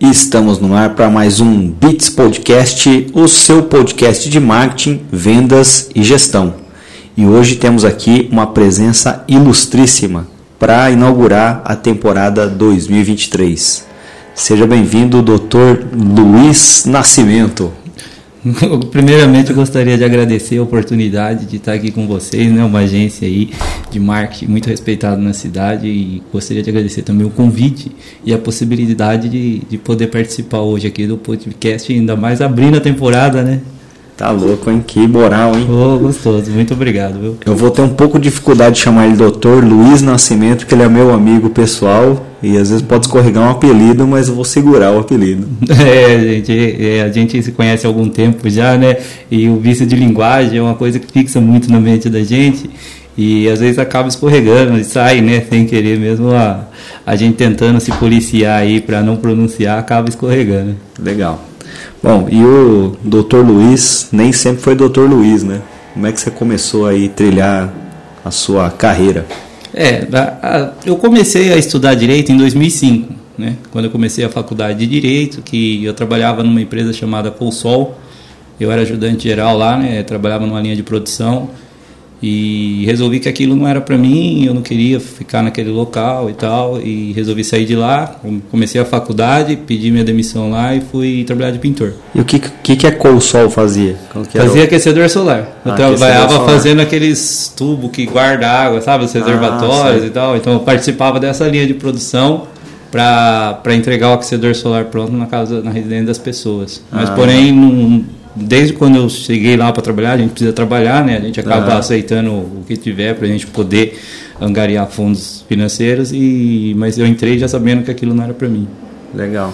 Estamos no ar para mais um Bits Podcast, o seu podcast de marketing, vendas e gestão. E hoje temos aqui uma presença ilustríssima para inaugurar a temporada 2023. Seja bem-vindo, Dr. Luiz Nascimento. Primeiramente, eu gostaria de agradecer a oportunidade de estar aqui com vocês, né? Uma agência aí de marketing muito respeitada na cidade e gostaria de agradecer também o convite e a possibilidade de, de poder participar hoje aqui do podcast, ainda mais abrindo a temporada, né? Tá louco, hein? Que moral, hein? Oh, gostoso. Muito obrigado, viu? Eu vou ter um pouco de dificuldade de chamar ele doutor Luiz Nascimento, porque ele é meu amigo pessoal e às vezes pode escorregar um apelido, mas eu vou segurar o apelido. É, gente, é, a gente se conhece há algum tempo já, né? E o vício de linguagem é uma coisa que fixa muito na mente da gente e às vezes acaba escorregando e sai, né? Sem querer mesmo a, a gente tentando se policiar aí para não pronunciar, acaba escorregando. Legal. Bom, e o Dr. Luiz nem sempre foi Dr. Luiz, né? Como é que você começou aí a trilhar a sua carreira? É, a, a, eu comecei a estudar direito em 2005, né? Quando eu comecei a faculdade de direito, que eu trabalhava numa empresa chamada Colsol. Eu era ajudante geral lá, né? Trabalhava numa linha de produção e resolvi que aquilo não era para mim, eu não queria ficar naquele local e tal, e resolvi sair de lá. Comecei a faculdade, pedi minha demissão lá e fui trabalhar de pintor. E o que que, que a Colsol fazia? fazia o... aquecedor solar. Eu ah, trabalhava fazendo aqueles tubos que guarda água, sabe, os ah, reservatórios ah, e tal. Então eu participava dessa linha de produção para entregar o aquecedor solar pronto na casa na residência das pessoas. Mas ah, porém não desde quando eu cheguei lá para trabalhar, a gente precisa trabalhar, né? A gente acaba uhum. aceitando o que tiver para a gente poder angariar fundos financeiros e mas eu entrei já sabendo que aquilo não era para mim. Legal.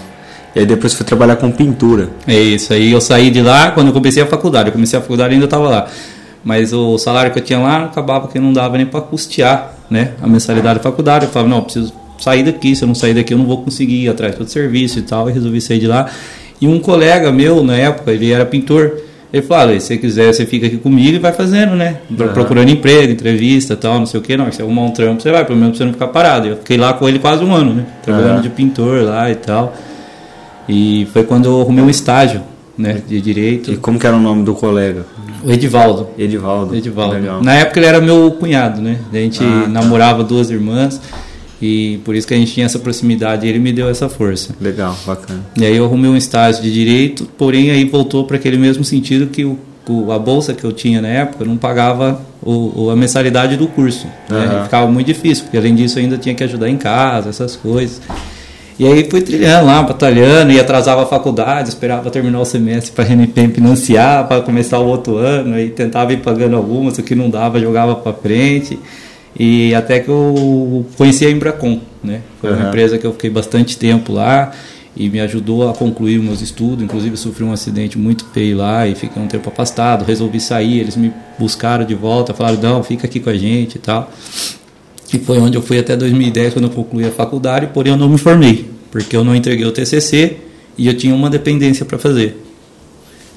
E aí depois foi trabalhar com pintura. É isso. Aí eu saí de lá quando eu comecei a faculdade. Eu comecei a faculdade e ainda estava lá. Mas o salário que eu tinha lá acabava que não dava nem para custear, né? A mensalidade da faculdade. Eu falava, não, eu preciso sair daqui. Se eu não sair daqui, eu não vou conseguir ir atrás do serviço e tal. E resolvi sair de lá. E um colega meu, na época, ele era pintor, ele falou, se você quiser, você fica aqui comigo e vai fazendo, né? Procurando emprego, entrevista tal, não sei o que. Não, se você arrumar um trampo, você vai, pelo menos você não ficar parado. Eu fiquei lá com ele quase um ano, né? Trabalhando uhum. de pintor lá e tal. E foi quando eu arrumei um estágio, né? De direito. E como que era o nome do colega? O Edivaldo. Edivaldo. Edivaldo. Legal. Na época ele era meu cunhado, né? A gente ah, tá. namorava duas irmãs. E por isso que a gente tinha essa proximidade, e ele me deu essa força. Legal, bacana. E aí eu arrumei um estágio de direito, porém aí voltou para aquele mesmo sentido que o, a bolsa que eu tinha na época não pagava o, a mensalidade do curso. Né? Ficava muito difícil, porque além disso eu ainda tinha que ajudar em casa, essas coisas. E aí fui trilhando lá, batalhando, e atrasava a faculdade, esperava terminar o semestre para a RNP financiar, para começar o outro ano, aí tentava ir pagando algumas, o que não dava jogava para frente. E até que eu conheci a Embracon, né? Foi uhum. uma empresa que eu fiquei bastante tempo lá e me ajudou a concluir meus estudos. Inclusive, sofri um acidente muito feio lá e fiquei um tempo afastado. Resolvi sair, eles me buscaram de volta, falaram: não, fica aqui com a gente e tal. E foi onde eu fui até 2010, quando eu concluí a faculdade, porém eu não me formei, porque eu não entreguei o TCC e eu tinha uma dependência para fazer.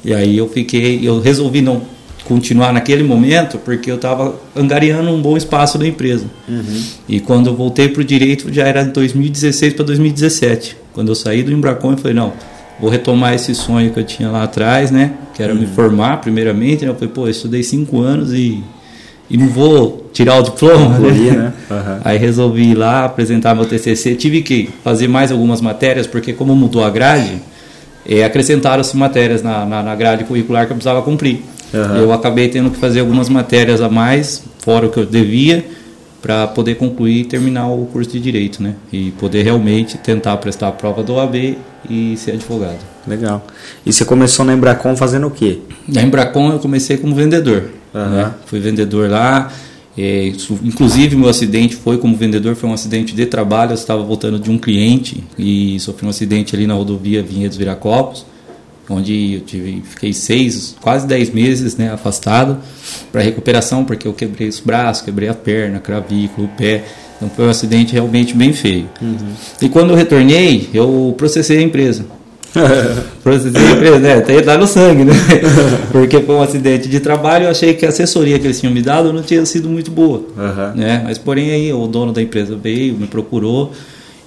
E aí eu fiquei, eu resolvi não continuar naquele momento porque eu estava angariando um bom espaço da empresa. Uhum. E quando eu voltei para o direito já era 2016 para 2017. Quando eu saí do Embracon eu falei, não, vou retomar esse sonho que eu tinha lá atrás, né? Que era uhum. me formar primeiramente. Né? Eu falei, pô, eu estudei cinco anos e, e não vou tirar o diploma, né? né? Uhum. Aí resolvi ir lá apresentar meu TCC. Tive que fazer mais algumas matérias porque como mudou a grade, é, acrescentaram-se matérias na, na, na grade curricular que eu precisava cumprir. Uhum. Eu acabei tendo que fazer algumas matérias a mais, fora o que eu devia, para poder concluir e terminar o curso de Direito, né? E poder realmente tentar prestar a prova do OAB e ser advogado. Legal. E você começou na Embracon fazendo o quê? Na Embracon eu comecei como vendedor. Uhum. Né? Fui vendedor lá. É, inclusive meu acidente foi como vendedor, foi um acidente de trabalho. Eu estava voltando de um cliente e sofri um acidente ali na rodovia Vinhedos Viracopos onde eu tive, fiquei seis, quase dez meses né, afastado para recuperação, porque eu quebrei os braços, quebrei a perna, clavícula, o pé. Então foi um acidente realmente bem feio. Uhum. E quando eu retornei, eu processei a empresa. processei a empresa, né? Até dar no sangue, né? Porque foi um acidente de trabalho, eu achei que a assessoria que eles tinham me dado não tinha sido muito boa. Uhum. Né? Mas porém aí o dono da empresa veio, me procurou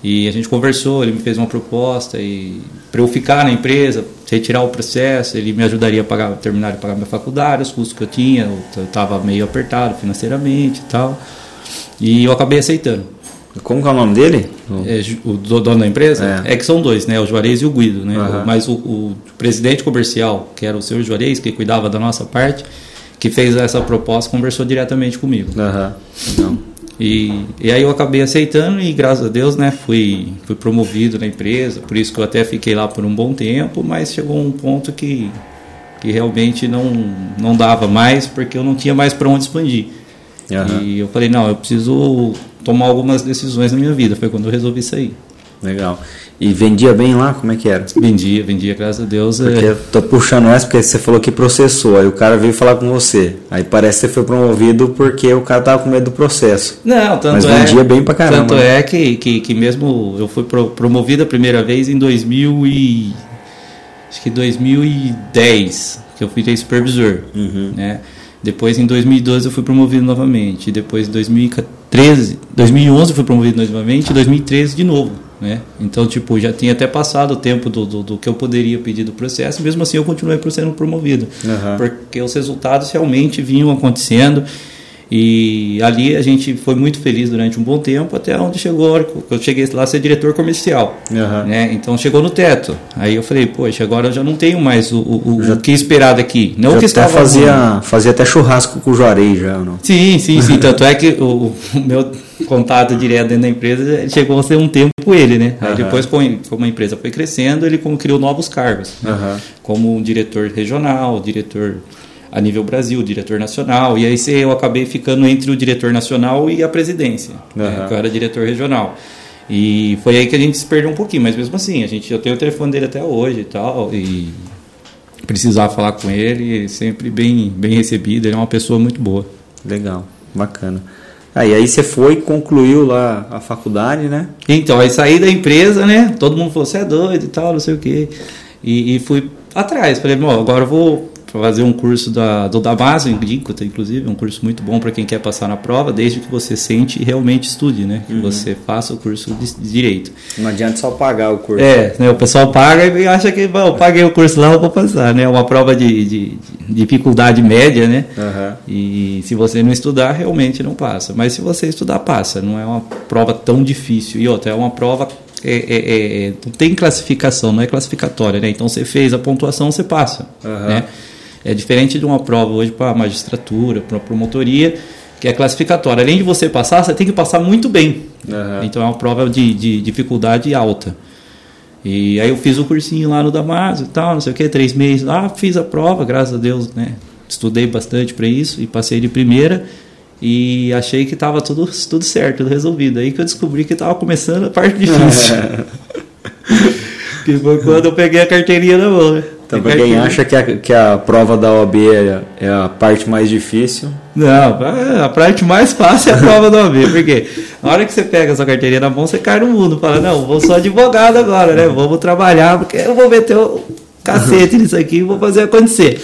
E a gente conversou, ele me fez uma proposta e para eu ficar na empresa, retirar o processo, ele me ajudaria a pagar, terminar de pagar minha faculdade, os custos que eu tinha, eu estava meio apertado financeiramente e tal. E eu acabei aceitando. Como que é o nome dele? É, o dono da empresa? É. é. que são dois, né? O Juarez e o Guido, né? Uhum. Mas o, o, presidente comercial, que era o senhor Juarez, que cuidava da nossa parte, que fez essa proposta, conversou diretamente comigo. Uhum. E, e aí eu acabei aceitando e graças a Deus, né, fui, fui promovido na empresa, por isso que eu até fiquei lá por um bom tempo, mas chegou um ponto que, que realmente não, não dava mais, porque eu não tinha mais para onde expandir. Uhum. E eu falei, não, eu preciso tomar algumas decisões na minha vida. Foi quando eu resolvi sair. Legal. E vendia bem lá? Como é que era? Vendia, vendia, graças a Deus. Porque é... tô puxando essa porque você falou que processou, aí o cara veio falar com você. Aí parece que você foi promovido porque o cara tava com medo do processo. Não, tanto Mas é, vendia bem pra caramba. Tanto é que, que, que mesmo eu fui pro, promovido a primeira vez em 2000 e... Acho que 2010, que eu fui ter supervisor, uhum. né? Depois, em 2012, eu fui promovido novamente. Depois, em 2013, 2011, eu fui promovido novamente. E 2013, de novo. Né? Então, tipo, já tinha até passado o tempo do, do, do, que eu poderia pedir do processo. Mesmo assim, eu continuei sendo promovido. Uhum. Porque os resultados realmente vinham acontecendo. E ali a gente foi muito feliz durante um bom tempo, até onde chegou, eu cheguei lá a ser diretor comercial. Uhum. Né? Então chegou no teto. Aí eu falei, poxa, agora eu já não tenho mais o, o, já, o que esperar daqui. Não já que estava fazia, fazia até churrasco com o Juarez já, não? Sim, sim, sim. Tanto é que o, o, meu contato direto dentro da empresa chegou a ser um tempo ele, né? Aí depois, como a empresa foi crescendo, ele criou novos cargos. Uhum. Como diretor regional, diretor a nível Brasil, diretor nacional. E aí eu acabei ficando entre o diretor nacional e a presidência, uhum. né, que eu era diretor regional. E foi aí que a gente se perdeu um pouquinho, mas mesmo assim, a gente eu tenho o telefone dele até hoje e tal, e precisar falar com ele, sempre bem bem recebido, ele é uma pessoa muito boa. Legal, bacana. Aí, aí você foi concluiu lá a faculdade, né? Então, aí saí da empresa, né? Todo mundo falou, você é doido e tal, não sei o quê. E, e fui atrás, falei, bom, agora eu vou fazer um curso da, do Damaso, inclusive, um curso muito bom para quem quer passar na prova, desde que você sente e realmente estude, né? Que uhum. você faça o curso de, de, direito. Não adianta só pagar o curso. É, né? o pessoal paga e acha que, bom, eu paguei o curso lá, eu vou passar, né? É uma prova de, de, de dificuldade média, né? Uhum. E se você não estudar, realmente não passa. Mas se você estudar, passa. Não é uma prova tão difícil. E outra, é uma prova é, é, é, não tem classificação, não é classificatória, né? Então você fez a pontuação, você passa, uhum. né? É diferente de uma prova hoje para magistratura, para promotoria, que é classificatória. Além de você passar, você tem que passar muito bem. Uhum. Então é uma prova de, de, dificuldade alta. E aí eu fiz o cursinho lá no Damaso e tal, não sei o que, três meses lá, fiz a prova, graças a Deus, né? Estudei bastante para isso e passei de primeira e achei que estava tudo, tudo certo, tudo resolvido. Aí que eu descobri que estava começando a parte difícil. que foi quando eu peguei a carteirinha na mão, né? Então, para quem acha que a, que a prova da OAB é, é, a parte mais difícil. Não, a parte mais fácil é a prova da OAB, porque na hora que você pega a sua carteirinha na mão, você cai no mundo. Fala, não, vou ser advogado agora, né? Vamos trabalhar, porque eu vou meter o cacete nisso aqui e vou fazer acontecer.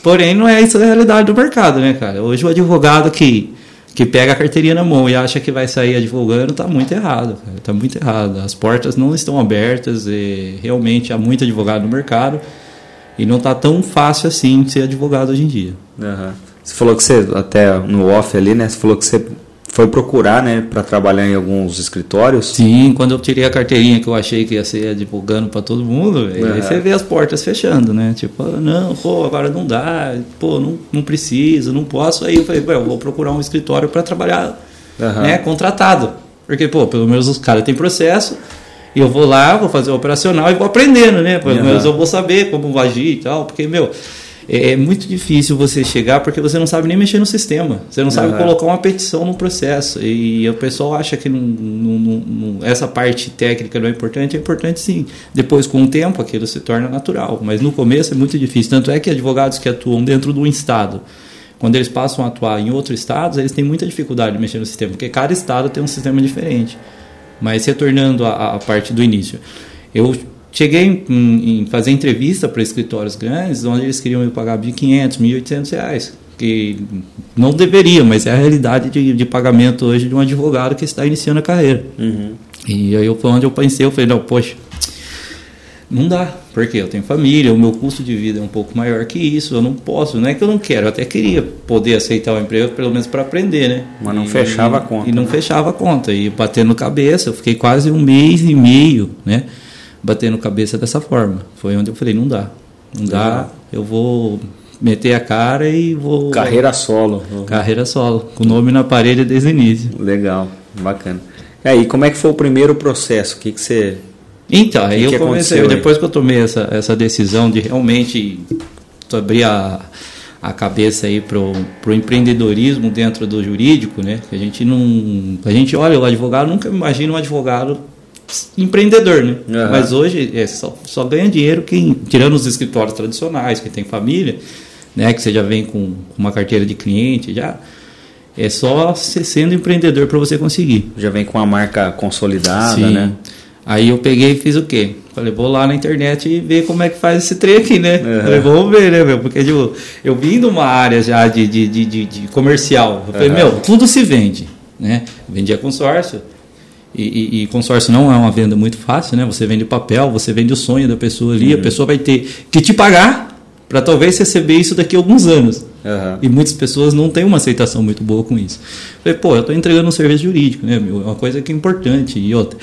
Porém, não é isso a realidade do mercado, né, cara? Hoje o advogado que, que pega a carteirinha na mão e acha que vai sair advogando, está muito errado, cara. Tá muito errado. As portas não estão abertas e realmente há muito advogado no mercado. E não está tão fácil assim ser advogado hoje em dia. Uhum. Você falou que você, até no off ali, né? Você falou que você foi procurar, né, para trabalhar em alguns escritórios? Sim, quando eu tirei a carteirinha que eu achei que ia ser advogando para todo mundo, aí você vê as portas fechando, né? Tipo, não, pô, agora não dá, pô, não, não preciso, não posso. Aí eu falei, eu vou procurar um escritório para trabalhar, uhum. né, contratado. Porque, pô, pelo menos os caras têm processo, e eu vou lá, vou fazer o operacional e vou aprendendo, né? Pelo uhum. menos eu vou saber como agir e tal, porque, meu, é, é muito difícil você chegar porque você não sabe nem mexer no sistema. Você não sabe uhum. colocar uma petição no processo. E o pessoal acha que não, não, não, essa parte técnica não é importante. É importante sim. Depois, com o tempo, aquilo se torna natural. Mas no começo é muito difícil. Tanto é que advogados que atuam dentro de um estado, quando eles passam a atuar em outros estados, eles têm muita dificuldade de mexer no sistema, porque cada estado tem um sistema diferente. Mas retornando à, à parte do início, eu cheguei em, em fazer entrevista para escritórios grandes, onde eles queriam me pagar 1.500, 1.800 reais, que não deveria, mas é a realidade de, de, pagamento hoje de um advogado que está iniciando a carreira. Uhum. E aí foi onde eu pensei, eu falei, não, poxa, não dá, porque eu tenho família, o meu custo de vida é um pouco maior que isso, eu não posso, não é que eu não quero, eu até queria poder aceitar o emprego, pelo menos para aprender, né? Mas não e, fechava a conta. E não né? fechava a conta, e batendo cabeça, eu fiquei quase um mês e meio, né? Batendo cabeça dessa forma. Foi onde eu falei, não dá, não dá, eu vou meter a cara e vou... Carreira solo. Carreira solo, com o nome na parede desde o início. Legal, bacana. E aí, como é que foi o primeiro processo? O que, que você então, aí eu comecei, depois que eu tomei essa, essa decisão de realmente abrir a, a cabeça aí pro, pro empreendedorismo dentro do jurídico, né? A gente não, a gente olha o advogado, nunca imagina um advogado empreendedor, né? Uhum. Mas hoje é só, só ganha dinheiro quem, tirando os escritórios tradicionais, que tem família, né? Que você já vem com uma carteira de cliente, já é só sendo empreendedor para você conseguir. Já vem com a marca consolidada, Sim. né? Aí eu peguei e fiz o quê? Falei, vou lá na internet e ver como é que faz esse trem aqui, né? Uhum. Falei, vamos ver, né, meu? Porque tipo, eu vim de uma área já de, de, de, de, de comercial. Eu falei, uhum. meu, tudo se vende, né? Vendia consórcio. E, e, e, consórcio não é uma venda muito fácil, né? Você vende papel, você vende o sonho da pessoa ali, uhum. a pessoa vai ter que te pagar para talvez receber isso daqui a alguns anos. Uhum. E muitas pessoas não têm uma aceitação muito boa com isso. Falei, pô, eu estou entregando um serviço jurídico, né? Meu? É uma coisa que é importante. E outra,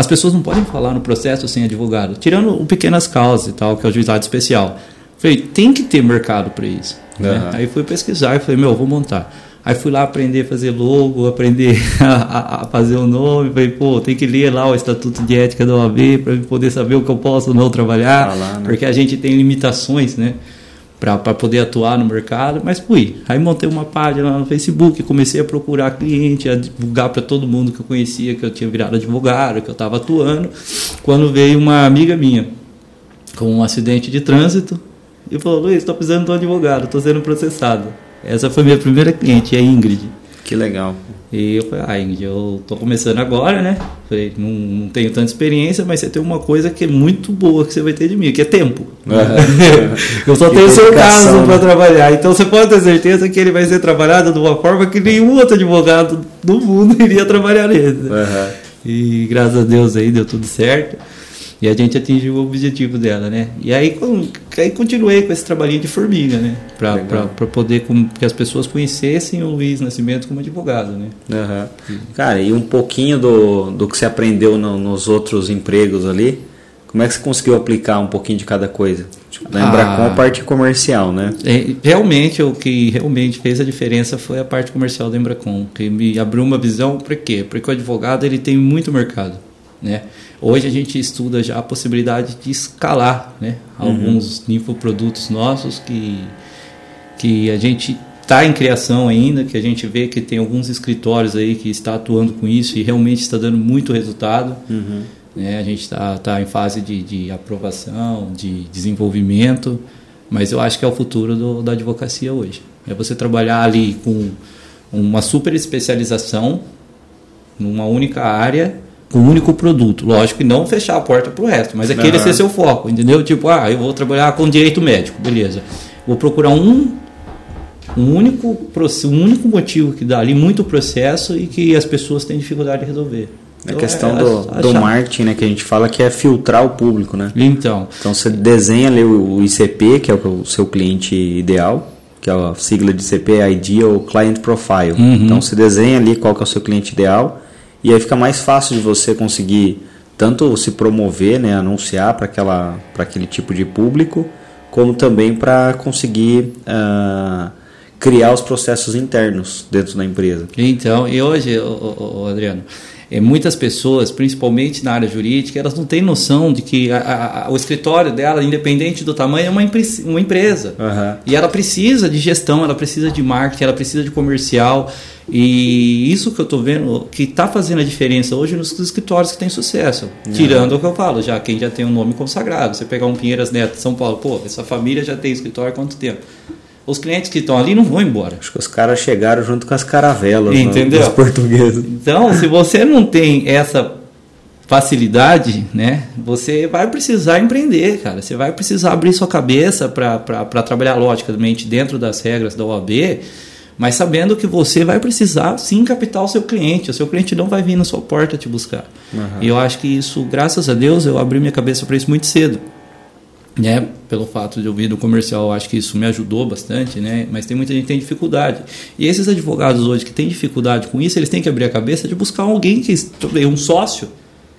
as pessoas não podem falar no processo sem advogado, tirando o pequenas causas e tal, que é o juizado especial. Falei, tem que ter mercado para isso. Uhum. Né? Aí fui pesquisar e falei, meu, vou montar. Aí fui lá aprender a fazer logo, aprender a, a, fazer o nome. Falei, pô, tem que ler lá o Estatuto de Ética da OAB para poder saber o que eu posso ou não trabalhar. Tá lá, né? Porque a gente tem limitações, né? Para poder atuar no mercado, mas fui. Aí montei uma página no Facebook, comecei a procurar cliente, a divulgar para todo mundo que eu conhecia que eu tinha virado advogado, que eu estava atuando. Quando veio uma amiga minha com um acidente de trânsito e falou: Luiz, estou precisando de um advogado, estou sendo processado. Essa foi minha primeira cliente, a Ingrid. Que legal. E eu falei, ah, Ingrid, eu tô começando agora, né? Falei, não, não, tenho tanta experiência, mas você tem uma coisa que é muito boa que você vai ter de mim, que é tempo. eu só tenho o seu caso para trabalhar. Então você pode ter certeza que ele vai ser trabalhado de uma forma que nenhum outro advogado do mundo iria trabalhar nele. Uhum. E graças a Deus aí deu tudo certo. E a gente atingiu o objetivo dela, né? E aí, com, aí continuei com esse trabalhinho de formiga, né? Para poder com, que as pessoas conhecessem o Luiz Nascimento como advogado, né? Uhum. Cara, e um pouquinho do, do que você aprendeu no, nos outros empregos ali, como é que você conseguiu aplicar um pouquinho de cada coisa? Tipo, lembrar ah, a parte comercial, né? É, realmente, o que realmente fez a diferença foi a parte comercial da Embracon, que me abriu uma visão, por quê? Porque o advogado ele tem muito mercado, né? Hoje a gente estuda já a possibilidade de escalar né, uhum. alguns infoprodutos nossos que, que a gente está em criação ainda, que a gente vê que tem alguns escritórios aí que está atuando com isso e realmente está dando muito resultado. Uhum. Né? A gente está tá em fase de, de aprovação, de desenvolvimento, mas eu acho que é o futuro do, da advocacia hoje. É você trabalhar ali com uma super especialização numa única área com um único produto. Lógico que não fechar a porta para o resto, mas aquele uhum. ser seu foco, entendeu? Tipo, ah, eu vou trabalhar com direito médico, beleza. Vou procurar um, um, único, um único motivo que dá ali muito processo e que as pessoas têm dificuldade de resolver. A então, questão é, do, a, do marketing, né, que a gente fala que é filtrar o público, né? Então. Então você desenha ali o ICP, que é o seu cliente ideal, que é a sigla de ICP, é Ideal Client Profile. Uhum. Então você desenha ali qual que é o seu cliente ideal e aí fica mais fácil de você conseguir tanto se promover, né, anunciar para aquela para aquele tipo de público, como também para conseguir uh, criar os processos internos dentro da empresa. Então, e hoje, o, Adriano, é, muitas pessoas, principalmente na área jurídica, elas não têm noção de que a, a, o escritório dela, independente do tamanho, é uma, uma empresa. Uhum. E ela precisa de gestão, ela precisa de marketing, ela precisa de comercial. E isso que eu estou vendo que está fazendo a diferença hoje nos escritórios que têm sucesso. Uhum. Tirando o que eu falo, já quem já tem um nome consagrado. Você pegar um Pinheiras Neto de São Paulo, pô, essa família já tem escritório há quanto tempo? Os clientes que estão ali não vão embora. Acho que os caras chegaram junto com as caravelas né, Entendeu? dos portugueses. Então, se você não tem essa facilidade, né, você vai precisar empreender, cara. Você vai precisar abrir sua cabeça para trabalhar logicamente dentro das regras da OAB, mas sabendo que você vai precisar sim captar o seu cliente. O seu cliente não vai vir na sua porta te buscar. Uhum. E eu acho que isso, graças a Deus, eu abri minha cabeça para isso muito cedo. Né? Pelo fato de eu vir do comercial, acho que isso me ajudou bastante, né? Mas tem muita gente que tem dificuldade. E esses advogados hoje que têm dificuldade com isso, eles têm que abrir a cabeça de buscar alguém que um sócio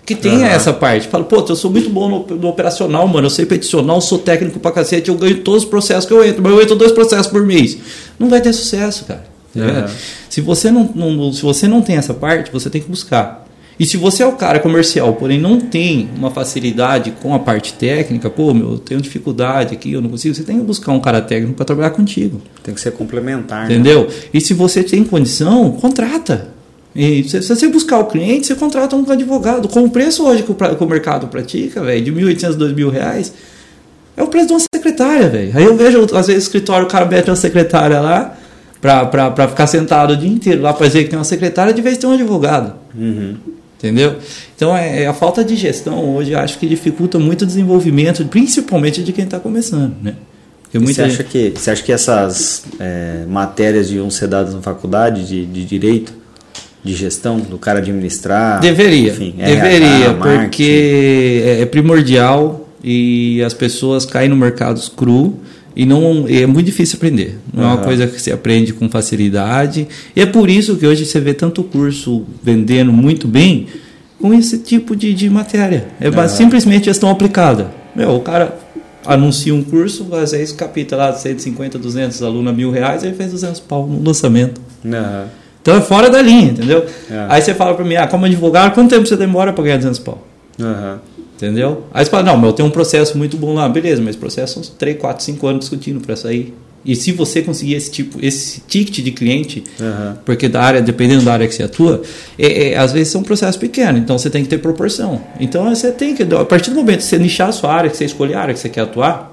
que tenha uhum. essa parte. Fala, pô, eu sou muito bom no, no, operacional, mano. Eu sei peticionar, eu sou técnico pra cacete, eu ganho todos os processos que eu entro, mas eu entro dois processos por mês. Não vai ter sucesso, cara. Uhum. Se, você não, não, se você não tem essa parte, você tem que buscar. E se você é o cara comercial, porém não tem uma facilidade com a parte técnica, pô, meu, eu tenho dificuldade aqui, eu não consigo, você tem que buscar um cara técnico para trabalhar contigo. Tem que ser complementar. Né? Entendeu? Né? E se você tem condição, contrata. E se, você buscar o cliente, você contrata um advogado. Com o preço hoje que o, que o mercado pratica, velho, de 1.800, 2.000 reais, é o preço de uma secretária, velho. Aí eu vejo, às vezes, o escritório, o cara mete uma secretária lá, para ficar sentado o dia inteiro lá para dizer que tem uma secretária, de vez ter um advogado. Uhum. Entendeu? Então, é, é, a falta de gestão hoje acho que dificulta muito o desenvolvimento, principalmente de quem está começando, né? Você, acha que, você acha que essas é, matérias deviam ser dadas na faculdade de, de direito? de gestão, do cara administrar? Deveria, enfim, deveria, RH, porque é, é primordial e as pessoas caem no mercado cru e não é muito difícil aprender. Não uhum. é uma coisa que se aprende com facilidade. E é por isso que hoje você vê tanto curso vendendo muito bem com esse tipo de, de matéria. É uhum. simplesmente gestão aplicada. Meu, o cara anuncia um curso, às vezes capita lá 150, 200 alunos a mil reais, ele fez 200 pau no lançamento. Uhum. Então é fora da linha, entendeu? É. Aí você fala para mim, ah, como advogado, quanto tempo você demora para ganhar 200 pau? Uhum. Entendeu? Aí você fala, não, mas eu tenho um processo muito bom lá. Beleza, mas processo são 3, 4, 5 anos discutindo para sair. E se você conseguir esse tipo, esse ticket de cliente, uhum. porque da área, dependendo da área que você atua, é, é, às vezes são processos pequenos, então você tem que ter proporção. Então você tem que, a partir do momento que você nichar a sua área, que você escolher a área que você quer atuar,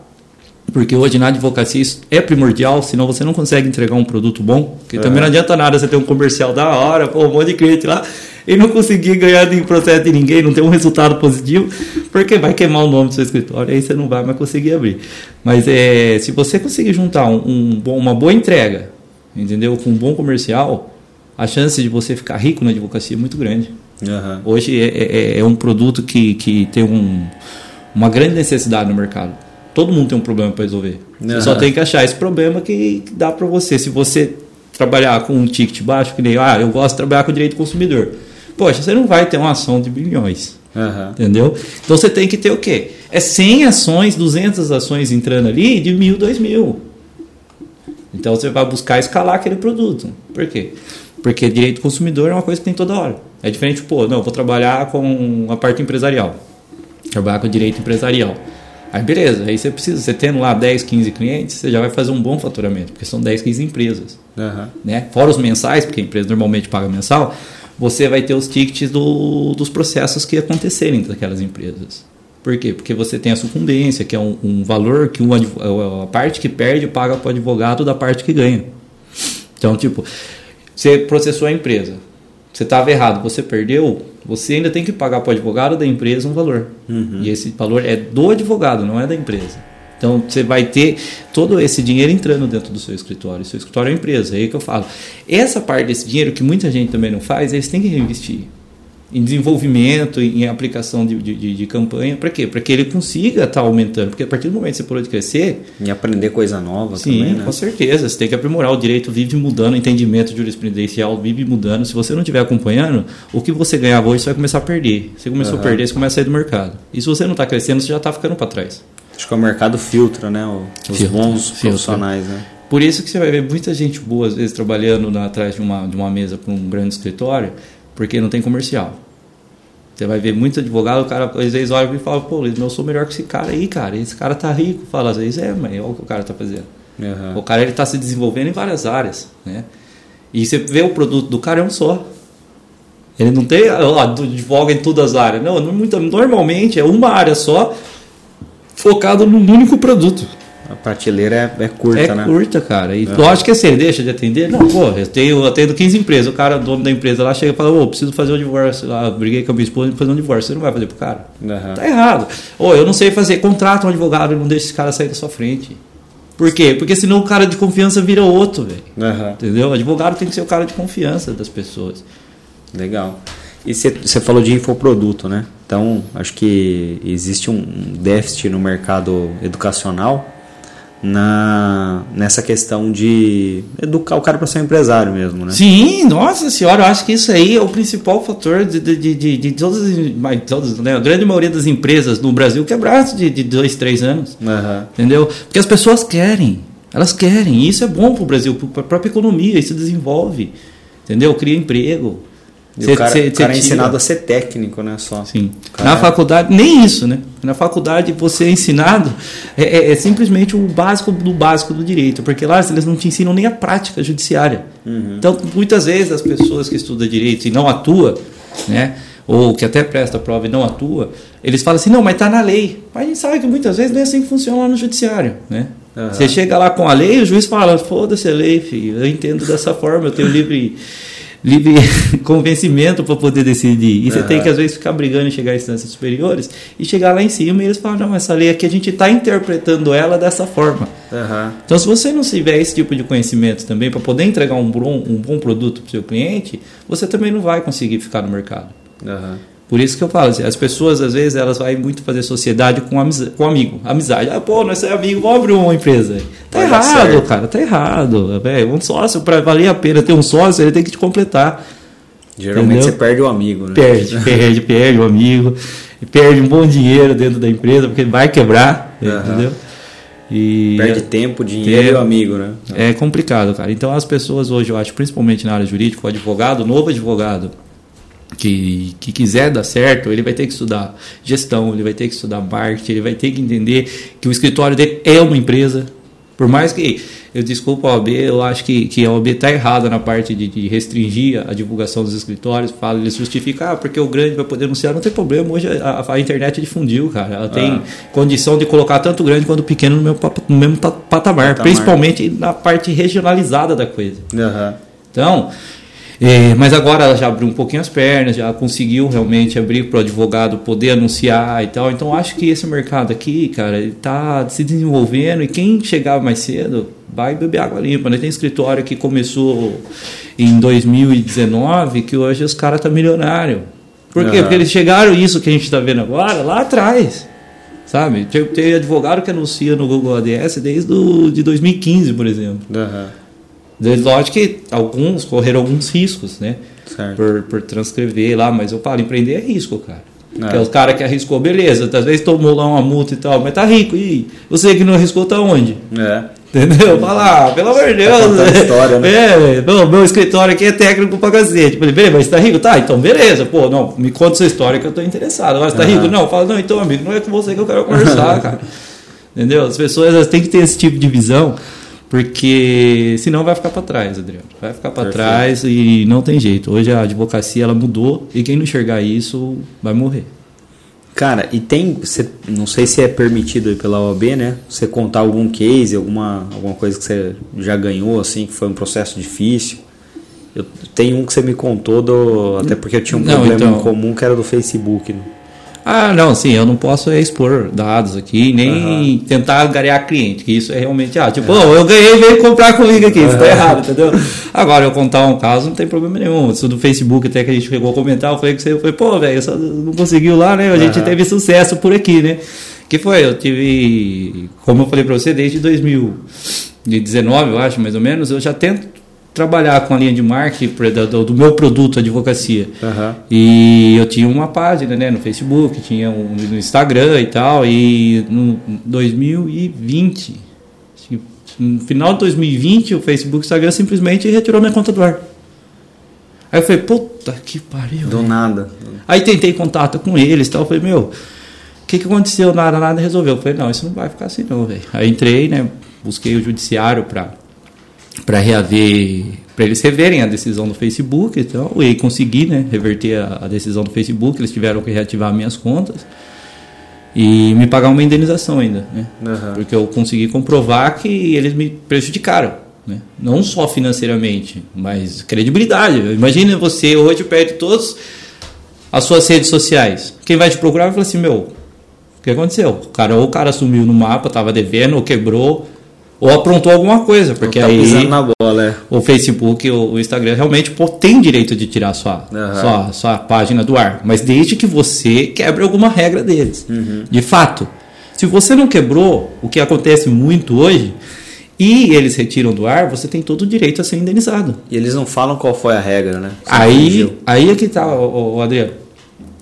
porque hoje na advocacia isso é primordial, senão você não consegue entregar um produto bom. Porque é. também não adianta nada você ter um comercial da hora, pô, um monte de cliente lá, e não conseguir ganhar de processo de ninguém, não ter um resultado positivo, porque vai queimar o nome do seu escritório, aí você não vai mais conseguir abrir. Mas é, se você conseguir juntar um, um uma boa entrega, entendeu? Com um bom comercial, a chance de você ficar rico na advocacia é muito grande. Uhum. Hoje é, é, é, um produto que, que tem um, uma grande necessidade no mercado. Todo mundo tem um problema para resolver. Você uhum. só tem que achar esse problema que, que dá para você. Se você trabalhar com um ticket baixo, que nem, ah, eu gosto de trabalhar com direito do consumidor. Poxa, você não vai ter uma ação de bilhões. Uhum. Entendeu? Então você tem que ter o quê? É 100 ações, 200 ações entrando ali de mil, dois mil. Então você vai buscar escalar aquele produto. Por quê? Porque direito do consumidor é uma coisa que tem toda hora. É diferente, pô, não, eu vou trabalhar com a parte empresarial. Trabalhar com direito empresarial. Aí beleza, aí você precisa, você tendo lá 10, 15 clientes, você já vai fazer um bom faturamento, porque são 10, 15 empresas. Uhum. Né? Fora os mensais, porque a empresa normalmente paga mensal, você vai ter os tickets do, dos processos que acontecerem daquelas empresas. Por quê? Porque você tem a sucumbência, que é um, um valor que um, a parte que perde paga para o advogado da parte que ganha. Então, tipo, você processou a empresa, você estava errado, você perdeu, você ainda tem que pagar para o advogado da empresa um valor. Uhum. E esse valor é do advogado, não é da empresa. Então você vai ter todo esse dinheiro entrando dentro do seu escritório. O seu escritório é uma empresa, é aí que eu falo. Essa parte desse dinheiro que muita gente também não faz, eles têm que reinvestir em desenvolvimento, em aplicação de, de, de campanha. Para quê? Para que ele consiga estar tá aumentando. Porque a partir do momento que você parou de crescer. E aprender coisa nova sim, também. Né? com certeza. Você tem que aprimorar. O direito vive mudando, o entendimento jurisprudencial vive mudando. Se você não estiver acompanhando, o que você ganhava hoje você vai começar a perder. Você começou uhum. a perder, você começa a sair do mercado. E se você não está crescendo, você já está ficando para trás. Acho que o mercado filtra, né? Os filtra, bons filtra. profissionais, né? Por isso que você vai ver muita gente boa, às vezes, trabalhando na, atrás de uma, de uma mesa para um grande escritório, porque não tem comercial. Você vai ver muitos advogados, o cara às vezes olha e fala, pô, eu sou melhor que esse cara aí, cara. Esse cara tá rico. Fala, às vezes, é, mas olha o que o cara tá fazendo. Uhum. O cara ele tá se desenvolvendo em várias áreas, né? E você vê o produto do cara é um só. Ele não tem, ó, advoga em todas as áreas. Não, normalmente é uma área só, focado num único produto. A prateleira é, é curta, é né? É curta, cara. E uhum. lógico que assim, ele deixa de atender. Não, pô, eu tenho, eu atendo 15 empresas. O cara, dono da empresa lá, chega e fala, ô, preciso fazer um divórcio. Lá, briguei com a minha esposa fazer um divórcio. Você não vai fazer pro cara? Uhum. Tá errado. Ô, eu não sei fazer. Contrata um advogado e não deixa esse cara sair da sua frente. Por quê? Porque senão o cara de confiança vira outro, velho. Uhum. Entendeu? O advogado tem que ser o cara de confiança das pessoas. Legal. E você falou de infoproduto, né? Então, acho que existe um déficit no mercado educacional na, nessa questão de educar o cara para ser um empresário mesmo, né? Sim, nossa senhora, eu acho que isso aí é o principal fator de, de, de, de todas, todas né, a grande maioria das empresas no Brasil quebrar de, de dois, três anos. Uhum. Entendeu? Porque as pessoas querem, elas querem, e isso é bom para o Brasil, para a própria economia, isso desenvolve, entendeu? Cria emprego. Cê, o cara, cê, cara é ensinado a ser técnico, né? Só. Sim. Na é... faculdade, nem isso, né? Na faculdade você é ensinado, é, é, é, simplesmente o básico do básico do direito, porque lá eles não te ensinam nem a prática judiciária. Uhum. Então, muitas vezes as pessoas que estudam direito e não atuam, né? Ou que até presta prova e não atua, eles falam assim, não, mas está na lei. Mas a gente sabe que muitas vezes não é assim que funciona lá no judiciário, né? Uhum. Você chega lá com a lei, o juiz fala, foda-se a lei, filho, eu entendo dessa forma, eu tenho livre livre convencimento para poder decidir. E você uhum. tem que, às vezes, ficar brigando e chegar a instâncias superiores e chegar lá em cima e eles falam: não, essa lei aqui a gente está interpretando ela dessa forma. Uhum. Então, se você não tiver esse tipo de conhecimento também para poder entregar um bom, um bom produto para o seu cliente, você também não vai conseguir ficar no mercado. Uhum. Por isso que eu falo, assim, as pessoas às vezes elas vão muito fazer sociedade com, amizade, com amigo, amizade. Ah, pô, nós é amigo, vamos abrir uma empresa. Tá Vai errado, cara, tá errado. Véio. Um sócio, para valer a pena ter um sócio, ele tem que te completar. Geralmente entendeu? você perde o amigo, né? Perde, perde, perde o amigo. E perde um bom dinheiro dentro da empresa, porque vai quebrar, uhum. entendeu? E Perde tempo, dinheiro e amigo, né? É complicado, cara. Então as pessoas hoje, eu acho, principalmente na área jurídica, o advogado, o novo advogado, que, que quiser dar certo, ele vai ter que estudar gestão, ele vai ter que estudar marketing, ele vai ter que entender que o escritório dele é uma empresa. Por mais que eu desculpa a OAB, eu acho que, que a OAB está errada na parte de, de, restringir a divulgação dos escritórios, fala, eles justificam, ah, porque o grande vai poder anunciar, não tem problema, hoje a, a internet difundiu, cara, ela tem ah. condição de colocar tanto grande quanto pequeno no, meu, no mesmo patamar, patamar, principalmente na parte regionalizada da coisa. Uhum. Então, é, mas agora ela já abriu um pouquinho as pernas, já conseguiu realmente abrir para o advogado poder anunciar e tal. Então acho que esse mercado aqui, cara, está se desenvolvendo e quem chegar mais cedo vai beber água limpa. Né? Tem escritório que começou em 2019 que hoje os caras estão tá milionário. Por quê? Uhum. Porque eles chegaram isso que a gente está vendo agora lá atrás. Sabe? Tem, tem advogado que anuncia no Google ADS desde do, de 2015, por exemplo. Uhum. Lógico que alguns correram alguns riscos, né? Por, por transcrever lá, mas eu falo, empreender é risco, cara. É. Porque os caras que arriscou, beleza, às vezes tomou lá uma multa e tal, mas tá rico. E você que não arriscou, tá onde? É. Entendeu? Fala, ah, pelo amor de Deus. Tá história, né? É, meu, meu escritório aqui é técnico pra cacete. Falei, beleza, mas você tá rico? Tá, então beleza. Pô, não, me conta sua história que eu tô interessado. Agora, você tá rico? Não, fala, não, então, amigo, não é com você que eu quero conversar, cara. Entendeu? As pessoas elas têm que ter esse tipo de visão. Porque senão vai ficar para trás, Adriano. Vai ficar para trás e não tem jeito. Hoje a advocacia ela mudou e quem não enxergar isso vai morrer. Cara, e tem, você, não sei se é permitido pela OAB, né? Você contar algum case, alguma, alguma coisa que você já ganhou, assim, que foi um processo difícil. Eu tenho um que você me contou, do, até porque eu tinha um não, problema então, em comum que era do Facebook. Né? Ah, não, sim, eu não posso expor dados aqui, nem uhum. tentar garear cliente, que isso é realmente, ah, tipo, uhum. oh, eu ganhei e veio comprar comigo aqui, isso tá errado, entendeu? Agora, eu contar um caso, não tem problema nenhum. Isso do Facebook, até que a gente chegou a comentar, eu falei que você foi, pô, velho, só não conseguiu lá, né? A gente teve sucesso por aqui, né? Que foi, eu tive, como eu falei para você, desde 2019, eu acho, mais ou menos, eu já tento trabalhar com a linha de marketing do, do meu produto, advocacia. Uhum. E eu tinha uma página né, no Facebook, tinha um no Instagram e tal. E no 2020, no final de 2020, o Facebook e o Instagram simplesmente retirou minha conta do ar. Aí eu falei, puta que pariu. Do nada. Aí tentei contato com eles e tal. Eu falei, meu, o que, que aconteceu? Nada, nada resolveu. Eu falei, não, isso não vai ficar assim não, velho. Aí entrei, né? Busquei o judiciário para para reaver, para eles reverem a decisão do Facebook então, e consegui né, reverter a, a, decisão do Facebook, eles tiveram que reativar minhas contas e me pagar uma indenização ainda, né? Uhum. Porque eu consegui comprovar que eles me prejudicaram, né? Não só financeiramente, mas credibilidade. Imagina você hoje perde todas as suas redes sociais. Quem vai te procurar vai falar assim, meu, o que aconteceu? O cara, ou o cara sumiu no mapa, estava devendo, ou quebrou, ou aprontou alguma coisa, porque tá aí bola, é. o Facebook, o, o Instagram realmente pô, tem direito de tirar sua, uhum. sua, sua página do ar, mas desde que você quebre alguma regra deles. Uhum. De fato, se você não quebrou, o que acontece muito hoje, e eles retiram do ar, você tem todo o direito a ser indenizado. E eles não falam qual foi a regra, né? Você aí, aí é que tá, o, o Adriano.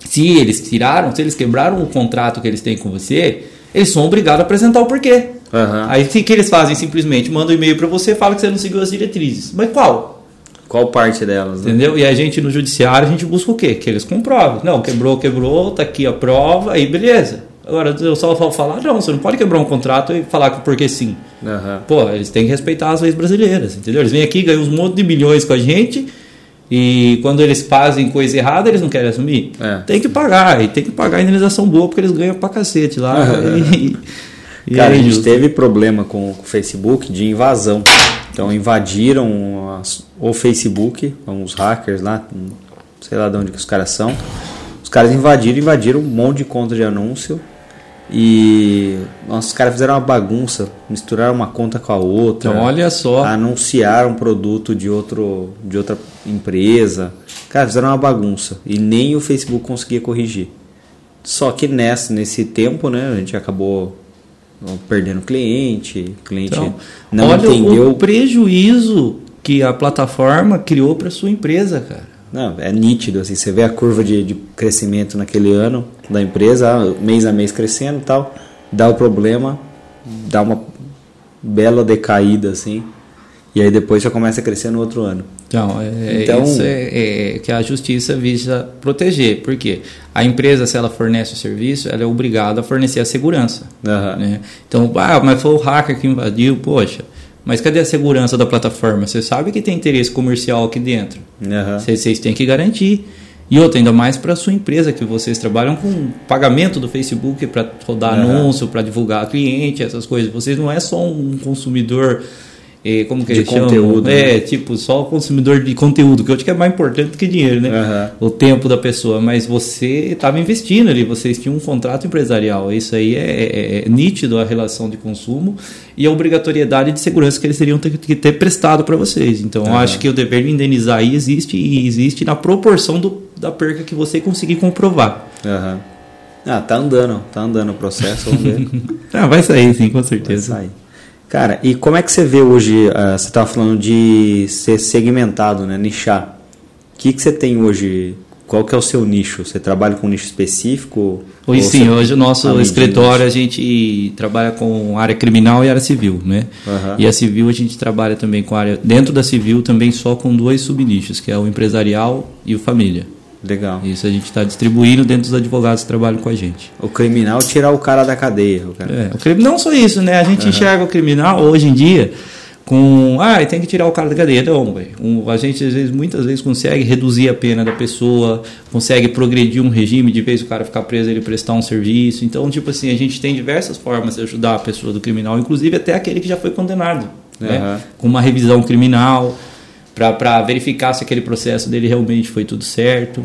Se eles tiraram, se eles quebraram o contrato que eles têm com você, eles são obrigados a apresentar o porquê. Uhum. Aí o que eles fazem? Simplesmente mandam um e-mail para você e falam que você não seguiu as diretrizes. Mas qual? Qual parte delas? Né? Entendeu? E a gente no judiciário a gente busca o quê? Que eles comprovem. Não, quebrou, quebrou, tá aqui a prova, aí beleza. Agora, eu só vou falar, não, você não pode quebrar um contrato e falar que porque sim. Uhum. Pô, eles têm que respeitar as leis brasileiras, entendeu? Eles vêm aqui, ganham uns monte de milhões com a gente e quando eles fazem coisa errada, eles não querem assumir. É. Tem que pagar, e tem que pagar a indenização boa, porque eles ganham pra cacete lá. Uhum. E, Cara, a gente teve problema com o Facebook de invasão. Então invadiram o Facebook, os hackers lá, sei lá de onde que os caras são. Os caras invadiram, invadiram um monte de conta de anúncio. E nossa, os caras fizeram uma bagunça, misturaram uma conta com a outra. Então, olha só. Anunciaram um produto de, outro, de outra empresa. Cara, fizeram uma bagunça. E nem o Facebook conseguia corrigir. Só que nessa, nesse tempo, né, a gente acabou perdendo cliente, cliente então, não olha entendeu o prejuízo que a plataforma criou para sua empresa, cara. Não, é nítido, assim, você vê a curva de, de crescimento naquele ano da empresa, mês a mês crescendo e tal, dá o problema, dá uma bela decaída, assim, e aí depois já começa a crescer no outro ano. Então, é, então isso é, é, que a justiça visa proteger. Por quê? A empresa, se ela fornece o serviço, ela é obrigada a fornecer a segurança. Uhum. Né? Então, ah, mas foi o hacker que invadiu, poxa. Mas cadê a segurança da plataforma? Você sabe que tem interesse comercial aqui dentro. Uhum. Vocês têm que garantir. E outra, ainda mais para a sua empresa, que vocês trabalham com pagamento do Facebook para rodar uhum. anúncio, para divulgar cliente, essas coisas. Vocês não é só um consumidor é, como que de conteúdo. Chamam? É, tipo, só o consumidor de conteúdo, que eu acho que é mais importante do que dinheiro, né? Uhum. O tempo da pessoa. Mas você estava investindo ali, vocês tinham um contrato empresarial. Isso aí é, é, é, nítido a relação de consumo e a obrigatoriedade de segurança que eles teriam que ter prestado para vocês. Então, uhum. eu acho que o dever de indenizar aí existe e existe na proporção do, da perca que você conseguir comprovar. Uhum. Ah, tá andando, tá andando o processo, vamos ver. ah, vai sair sim, com certeza. Vai sair. Cara, e como é que você vê hoje, uh, você estava falando de ser segmentado, né, nichar. O que, que você tem hoje, qual que é o seu nicho? Você trabalha com um nicho específico? Hoje sim, hoje o nosso escritório a gente trabalha com área criminal e área civil, né? Uhum. E a civil a gente trabalha também com área, dentro da civil também só com dois subnichos, que é o empresarial e o família. Legal. Isso a gente está distribuindo dentro dos advogados que trabalham com a gente. O criminal tirar o cara da cadeia. O cara. É, o crime, não só isso, né? A gente uhum. enxerga o criminal hoje em dia com ah, tem que tirar o cara da cadeia. Não, um, a gente às vezes, muitas vezes consegue reduzir a pena da pessoa, consegue progredir um regime de vez o cara ficar preso ele prestar um serviço. Então, tipo assim, a gente tem diversas formas de ajudar a pessoa do criminal, inclusive até aquele que já foi condenado, uhum. né? Com uma revisão criminal para verificar se aquele processo dele realmente foi tudo certo.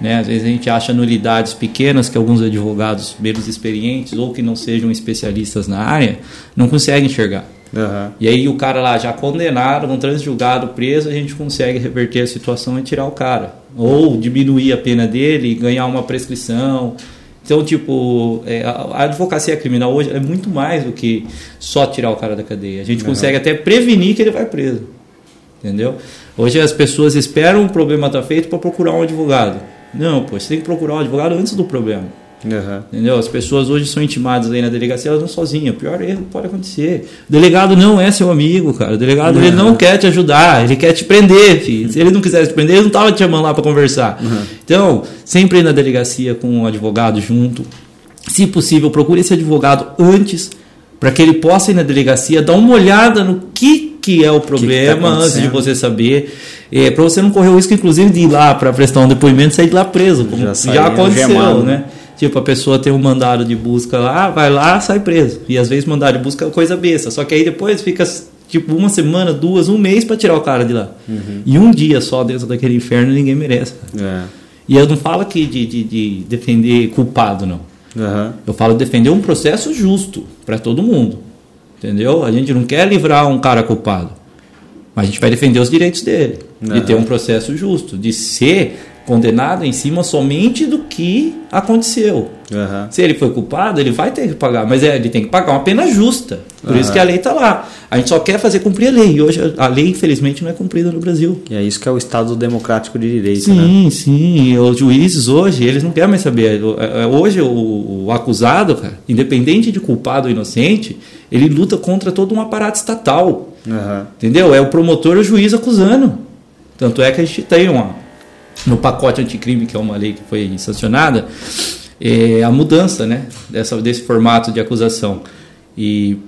Né? Às vezes a gente acha nulidades pequenas que alguns advogados menos experientes ou que não sejam especialistas na área não conseguem enxergar. Uhum. E aí o cara lá já condenado, um transjulgado, preso, a gente consegue reverter a situação e tirar o cara. Ou diminuir a pena dele e ganhar uma prescrição. Então, tipo, é, a advocacia criminal hoje é muito mais do que só tirar o cara da cadeia. A gente uhum. consegue até prevenir que ele vai preso. Entendeu? Hoje as pessoas esperam o problema estar tá feito para procurar um advogado. Não, pô, você tem que procurar um advogado antes do problema. Uhum. Entendeu? As pessoas hoje são intimadas aí na delegacia, elas vão sozinhas. O pior erro pode acontecer. O delegado não é seu amigo, cara. O delegado uhum. ele não quer te ajudar, ele quer te prender, filho. Se ele não quisesse te prender, ele não estava te chamando lá para conversar. Uhum. Então, sempre ir na delegacia com um advogado junto. Se possível, procure esse advogado antes para que ele possa ir na delegacia, dar uma olhada no que, que é o problema que que tá antes de você saber. É, para você não correr o risco, inclusive, de ir lá para prestar um depoimento e sair de lá preso, como já, já aconteceu, gemado. né? Tipo, a pessoa tem um mandado de busca lá, vai lá, sai preso. E às vezes mandado de busca é coisa besta. Só que aí depois fica tipo uma semana, duas, um mês para tirar o cara de lá. Uhum. E um dia só dentro daquele inferno ninguém merece. É. E eu não falo aqui de, de, de defender culpado, não. Uhum. Eu falo defender um processo justo para todo mundo. Entendeu? A gente não quer livrar um cara culpado. Mas a gente vai defender os direitos dele. Uhum. De ter um processo justo. De ser condenado em cima somente do que aconteceu. Uhum. Se ele foi culpado, ele vai ter que pagar, mas é, ele tem que pagar uma pena justa. Por uhum. isso que a lei está lá. A gente só quer fazer cumprir a lei. E hoje a lei, infelizmente, não é cumprida no Brasil. E é isso que é o Estado democrático de direito. Sim, né? sim. Os juízes hoje, eles não querem mais saber. É, é, hoje o, o acusado, cara, independente de culpado ou inocente, ele luta contra todo um aparato estatal. Uhum. Entendeu? É o promotor e o juiz acusando. Tanto é que a gente tem uma, no pacote anticrime, que é uma lei que foi sancionada, é a mudança né, dessa, desse formato de acusação. E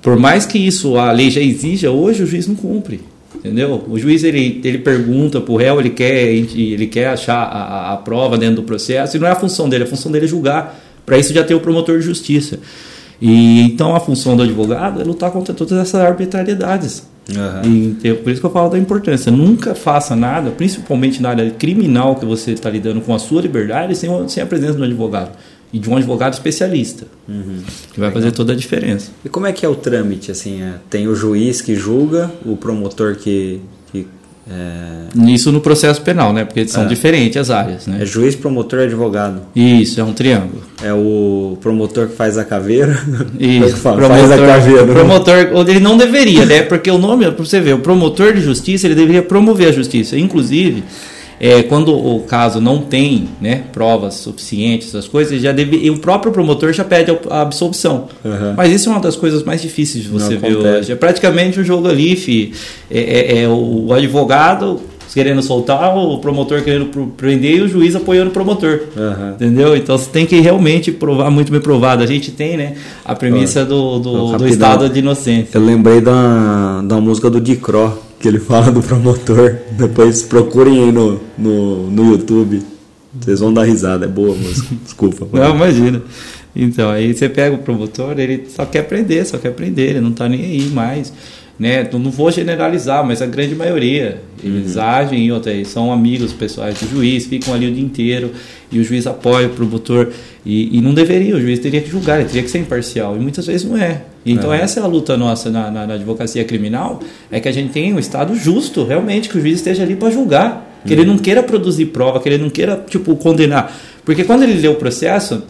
por mais que isso a lei já exija, hoje o juiz não cumpre. Entendeu? O juiz ele, ele pergunta para o réu, ele quer, ele quer achar a, a, prova dentro do processo, e não é a função dele, a função dele é julgar. Para isso já tem o promotor de justiça. E então a função do advogado é lutar contra todas essas arbitrariedades. Uhum. E, por isso que eu falo da importância. Nunca faça nada, principalmente na área criminal que você está lidando com a sua liberdade, sem, sem a presença do advogado. E de um advogado especialista, uhum. que vai fazer toda a diferença. E como é que é o trâmite? Assim, é, tem o juiz que julga, o promotor que, que é... Isso no processo penal, né? Porque são é. diferentes as áreas, né? É juiz, promotor e advogado. Isso, é um triângulo. É o promotor que faz a caveira. Isso, promotor, faz a caveira. Promotor, ele não deveria, né? Porque o nome, para você ver, o promotor de justiça, ele deveria promover a justiça. Inclusive, é, quando o caso não tem né, provas suficientes, essas coisas, já deve, o próprio promotor já pede a absolvição. Uhum. Mas isso é uma das coisas mais difíceis de você não ver acontece. hoje. É praticamente um jogo ali, fi, é, é, é o advogado querendo soltar, o promotor querendo prender e o juiz apoiando o promotor. Uhum. Entendeu? Então você tem que realmente provar, muito bem provado. A gente tem, né, a premissa do, do, do estado de inocência. Eu lembrei da, da música do Dicró, que ele fala do promotor. Depois procurem aí no, no, no YouTube. Vocês vão dar risada, é boa música. Desculpa. Não, imagina. Então, aí você pega o promotor, ele só quer prender, só quer prender, ele não tá nem aí mais né? Não vou generalizar, mas a grande maioria eles uhum. agem e outra, são amigos pessoais do juiz, ficam ali o dia inteiro e o juiz apoia o promotor e, e não deveria, o juiz teria que julgar, ele teria que ser imparcial e muitas vezes não é. Então essa é a luta nossa na, na, na, advocacia criminal, é que a gente tem um estado justo, realmente que o juiz esteja ali para julgar, que uhum. ele não queira produzir prova, que ele não queira tipo condenar, porque quando ele lê o processo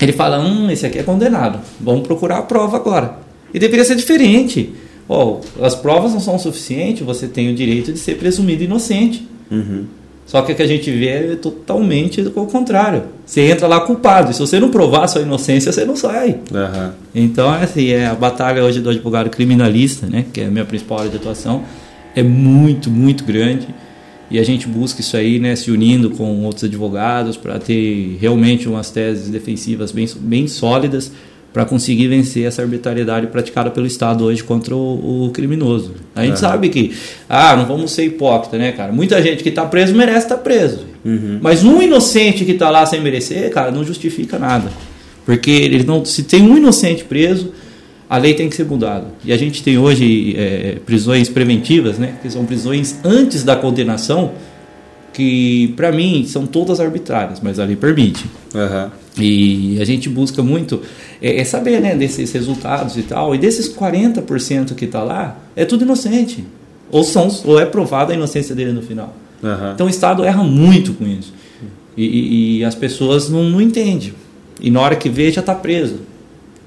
ele fala, hum, esse aqui é condenado, vamos procurar a prova agora. E deveria ser diferente oh, as provas não são suficientes, você tem o direito de ser presumido inocente. Uhum. Só que o que a gente vê é totalmente o contrário. Você entra lá culpado. Se você não provar sua inocência, você não sai. Uhum. Então, assim, é a batalha hoje do advogado criminalista, né, que é a minha principal área de atuação, é muito, muito grande. E a gente busca isso aí, né, se unindo com outros advogados para ter realmente umas teses defensivas bem, bem sólidas para conseguir vencer essa arbitrariedade praticada pelo Estado hoje contra o, o criminoso. A gente é. sabe que, ah, não vamos ser hipócrita, né, cara? Muita gente que está preso merece estar tá preso. Uhum. Mas um inocente que está lá sem merecer, cara, não justifica nada. Porque ele não, se tem um inocente preso, a lei tem que ser mudada. E a gente tem hoje é, prisões preventivas, né, que são prisões antes da condenação, que para mim são todas arbitrárias, mas a lei permite. Uhum. E a gente busca muito é, é, saber né, desses resultados e tal. E desses 40% que está lá, é tudo inocente. Ou, são, ou é provada a inocência dele no final. Uhum. Então o Estado erra muito com isso. E, e, e as pessoas não, não entendem. E na hora que vê, já está preso.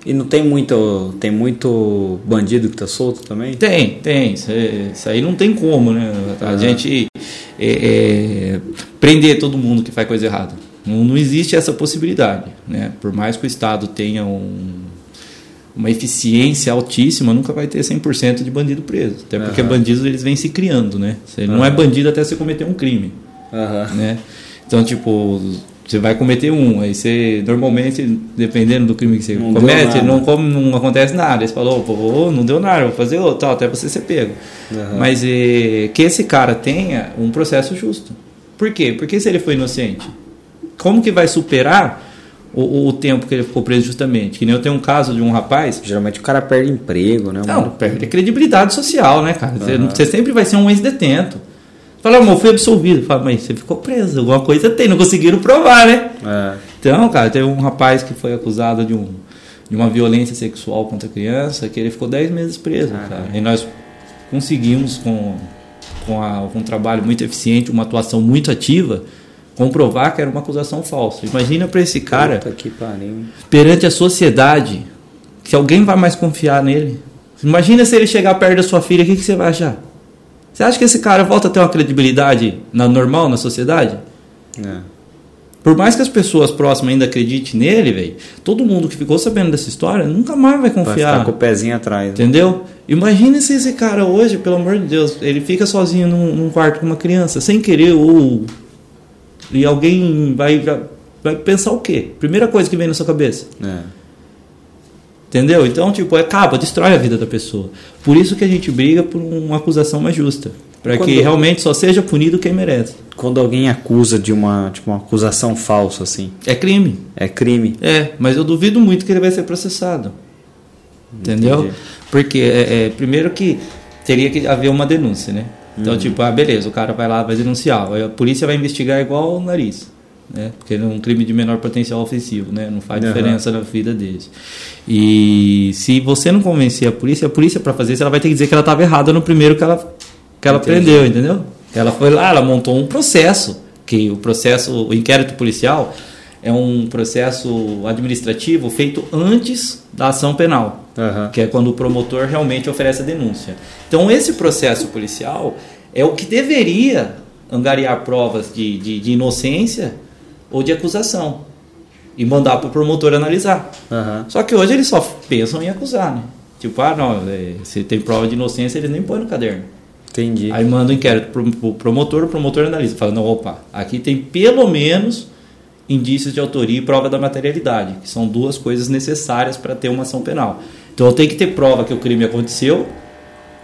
E não tem muito, tem muito bandido que está solto também? Tem, tem. Isso, isso, aí não tem como, né? A uhum. gente é, é, prender todo mundo que faz coisa errada. Não, não existe essa possibilidade. Né? Por mais que o Estado tenha um, uma eficiência altíssima, nunca vai ter 100% de bandido preso. Até porque uhum. bandidos eles vêm se criando. Né? Ele uhum. não é bandido até você cometer um crime. Uhum. Né? Então, tipo, você vai cometer um, aí você normalmente, dependendo do crime que você não comete, não, não acontece nada. Você falou, pô, não deu nada, vou fazer outro, tal, até você ser pego. Uhum. Mas é, que esse cara tenha um processo justo. Por quê? Porque se ele foi inocente, como que vai superar o, o, tempo que ele ficou preso justamente? Que nem eu tenho um caso de um rapaz. Geralmente o cara perde emprego, né? Não, perde credibilidade social, né, cara? Uhum. Você, sempre vai ser um ex-detento. Fala, amor, fui absolvido. Fala, mas você ficou preso, alguma coisa tem, não conseguiram provar, né? É. Então, cara, teve um rapaz que foi acusado de um, de uma violência sexual contra a criança, que ele ficou 10 meses preso, ah, cara. E nós conseguimos, com, com, a, com um trabalho muito eficiente, uma atuação muito ativa, comprovar que era uma acusação falsa. Imagina para esse cara, perante a sociedade, que alguém vai mais confiar nele. Imagina se ele chegar perto da sua filha, o que, que você vai achar? Você acha que esse cara volta a ter uma credibilidade na, normal na sociedade? É. Por mais que as pessoas próximas ainda acreditem nele, velho, todo mundo que ficou sabendo dessa história nunca mais vai confiar. Vai ficar com o pezinho atrás. Né? Entendeu? Imagina se esse cara hoje, pelo amor de Deus, ele fica sozinho num, num quarto com uma criança, sem querer, ou. E alguém vai, vai pensar o quê? Primeira coisa que vem na sua cabeça. É. Entendeu? Então, tipo, acaba, destrói a vida da pessoa. Por isso que a gente briga por uma acusação mais justa. Para que realmente só seja punido quem merece. Quando alguém acusa de uma, tipo, uma acusação falsa, assim. É crime. É crime. É, mas eu duvido muito que ele vai ser processado. Entendeu? Entendi. Porque, é, é, primeiro que teria que haver uma denúncia, né? Então, uhum. tipo, ah, beleza, o cara vai lá, vai denunciar. A polícia vai investigar igual o nariz né? Porque é um crime de menor potencial ofensivo, né? Não faz uhum. diferença na vida deles. E se você não convencer a polícia, a polícia para fazer isso, ela vai ter que dizer que ela estava errada no primeiro que ela que ela prendeu, entendeu? Ela foi lá, ela montou um processo, que o processo, o inquérito policial é um processo administrativo feito antes da ação penal, uhum. que é quando o promotor realmente oferece a denúncia. Então esse processo policial é o que deveria angariar provas de, de, de inocência ou de acusação e mandar para o promotor analisar. Uhum. Só que hoje eles só pensam em acusar, né? Tipo, ah, não, é, se tem prova de inocência, eles nem põem no caderno. Entendi. Aí manda o um inquérito para o promotor, o promotor analisa. Fala, não, opa, aqui tem pelo menos indícios de autoria e prova da materialidade, que são duas coisas necessárias para ter uma ação penal. Então eu tenho que ter prova que o crime aconteceu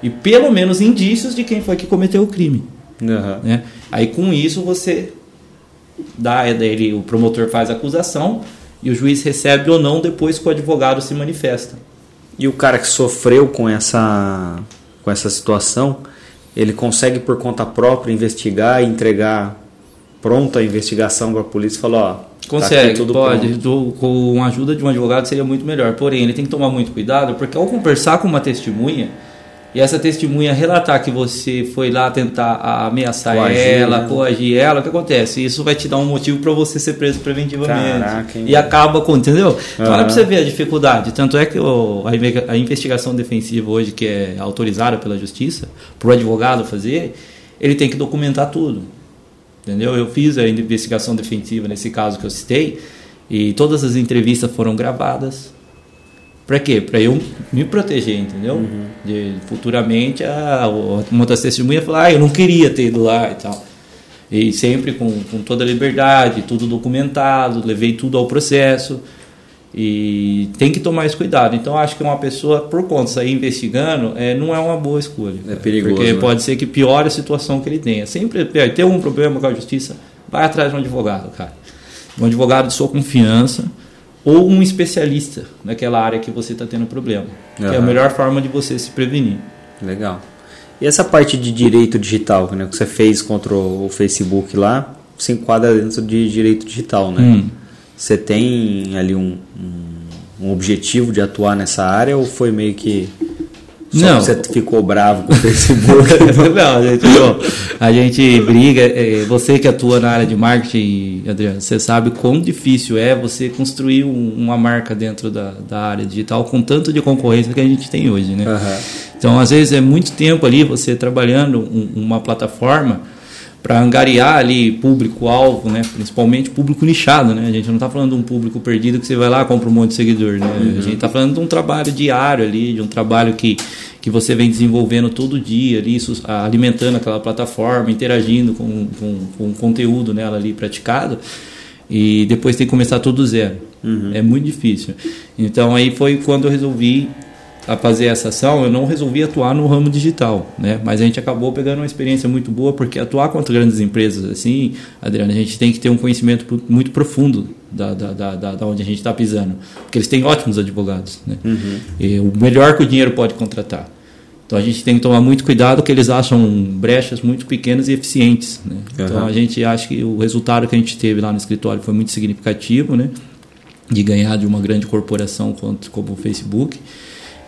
e pelo menos indícios de quem foi que cometeu o crime. Uhum. Né? Aí com isso você dá ele, o promotor faz a acusação e o juiz recebe ou não depois que o advogado se manifesta. E o cara que sofreu com essa com essa situação, ele consegue por conta própria investigar e entregar pronta a investigação para a polícia e falar, ó, tá consegue, tá pode, do, com a ajuda de um advogado seria muito melhor. Porém, ele tem que tomar muito cuidado, porque ao conversar com uma testemunha, e essa testemunha relatar que você foi lá tentar ameaçar coagir, ela, né? coagir ela, o que acontece? Isso vai te dar um motivo para você ser preso preventivamente. Caraca, e acaba com, entendeu? Então olha para você ver a dificuldade. Tanto é que o, a, a investigação defensiva hoje, que é autorizada pela justiça, para o advogado fazer, ele tem que documentar tudo. Entendeu? Eu fiz a investigação defensiva nesse caso que eu citei, e todas as entrevistas foram gravadas, para quê? Para eu me proteger, entendeu? Uhum. De, futuramente, a, uma das testemunhas falar, ah, eu não queria ter ido lá e tal. E sempre com, com toda a liberdade, tudo documentado, levei tudo ao processo. E tem que tomar esse cuidado. Então, acho que uma pessoa, por conta de sair investigando, é, não é uma boa escolha. É perigoso. Porque né? pode ser que piore a situação que ele tenha. Sempre ter um problema com a justiça, vai atrás de um advogado, cara. Um advogado de sua confiança ou um especialista naquela área que você está tendo problema. Uhum. Que é a melhor forma de você se prevenir. Legal. E essa parte de direito digital né, que você fez contra o Facebook lá, se enquadra dentro de direito digital, né? Hum. Você tem ali um, um, um objetivo de atuar nessa área ou foi meio que só não. você ficou bravo com o Facebook. não, a gente, não, a gente briga. É, você que atua na área de marketing, Adriano, você sabe quão difícil é você construir um, uma marca dentro da, da área digital com tanto de concorrência que a gente tem hoje, né? Uhum. Então, às vezes, é muito tempo ali você trabalhando um, uma plataforma para angariar ali público-alvo, né? principalmente público nichado. Né? A gente não está falando de um público perdido que você vai lá e compra um monte de seguidor. Né? Uhum. A gente está falando de um trabalho diário ali, de um trabalho que, que você vem desenvolvendo todo dia ali, alimentando aquela plataforma, interagindo com, com, com o conteúdo nela ali praticado. E depois tem que começar tudo do zero. Uhum. É muito difícil. Então aí foi quando eu resolvi a fazer essa ação, eu não resolvi atuar no ramo digital, né? Mas a gente acabou pegando uma experiência muito boa, porque atuar contra grandes empresas assim, Adriano, a gente tem que ter um conhecimento muito profundo da, da, da, da onde a gente está pisando. Porque eles têm ótimos advogados, né? Uhum. E o melhor que o dinheiro pode contratar. Então a gente tem que tomar muito cuidado que eles acham brechas muito pequenas e eficientes. Né? Então a gente acha que o resultado que a gente teve lá no escritório foi muito significativo, né? de ganhar de uma grande corporação como o Facebook.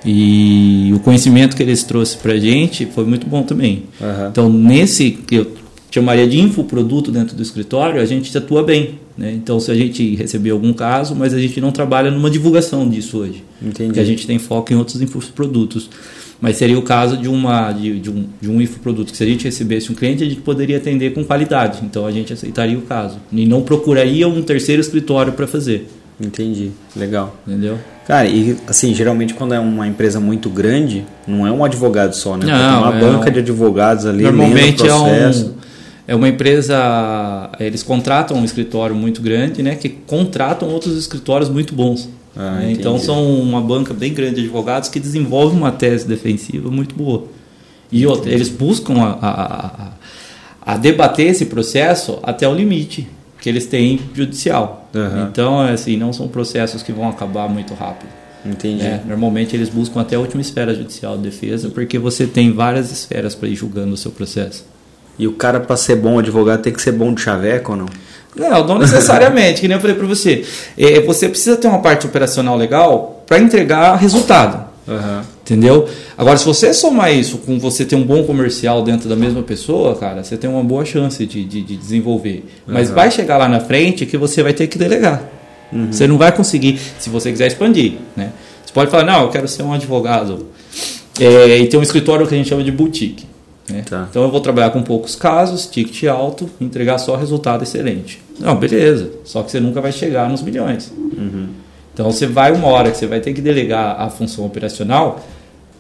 E o conhecimento que eles trouxeram para a gente foi muito bom também. Uhum. Então, nesse que eu chamaria de infoproduto dentro do escritório, a gente atua bem. Né? Então, se a gente receber algum caso, mas a gente não trabalha numa divulgação disso hoje. Entendi. Porque a gente tem foco em outros infoprodutos. Mas seria o caso de, uma, de, de, um, de um infoproduto que se a gente recebesse um cliente, a gente poderia atender com qualidade. Então, a gente aceitaria o caso. E não procuraria um terceiro escritório para fazer. Entendi, legal. Entendeu? Cara, e assim, geralmente quando é uma empresa muito grande, não é um advogado só, né? Não, uma é banca um... de advogados ali, Normalmente é um é uma empresa, eles contratam um escritório muito grande, né, que contratam outros escritórios muito bons. Ah, né? Então são uma banca bem grande de advogados que desenvolve uma tese defensiva muito boa. E outra, eles buscam a, a, a, a debater esse processo até o limite que eles têm judicial. Uhum. Então, assim, não são processos que vão acabar muito rápido. Entendi. É, normalmente eles buscam até a última esfera judicial de defesa, porque você tem várias esferas para ir julgando o seu processo. E o cara, para ser bom advogado, tem que ser bom de chaveco ou não? Não, não necessariamente, que nem eu falei para você. É, você precisa ter uma parte operacional legal para entregar resultado. Uhum. Entendeu? Agora, se você somar isso com você ter um bom comercial dentro da mesma pessoa, cara, você tem uma boa chance de, de, de desenvolver. Mas vai chegar lá na frente que você vai ter que delegar. Uhum. Você não vai conseguir, se você quiser expandir. Né? Você pode falar, não, eu quero ser um advogado. É, e tem um escritório que a gente chama de boutique. Né? Tá. Então eu vou trabalhar com poucos casos, ticket alto, entregar só resultado excelente. Não, beleza. Só que você nunca vai chegar nos milhões. Uhum. Então você vai uma hora que você vai ter que delegar a função operacional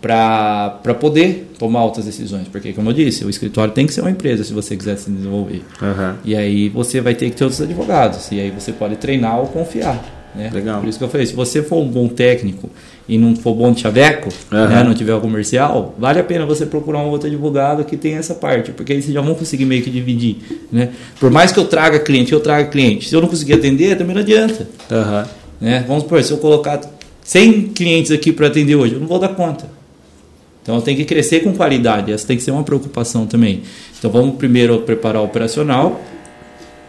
para poder tomar outras decisões. Porque, como eu disse, o escritório tem que ser uma empresa se você quiser se desenvolver. Uhum. E aí você vai ter que ter outros advogados. E aí você pode treinar ou confiar. Né? Legal. Por isso que eu falei, se você for um bom técnico e não for bom de chaveco, uhum. né, não tiver o comercial, vale a pena você procurar um outro advogado que tenha essa parte, porque aí vocês já vão conseguir meio que dividir. Né? Por mais que eu traga cliente, eu traga cliente. Se eu não conseguir atender, também não adianta. Uhum. Né? Vamos supor, se eu colocar 100 clientes aqui para atender hoje, eu não vou dar conta. Então tenho que crescer com qualidade, essa tem que ser uma preocupação também. Então vamos primeiro preparar o operacional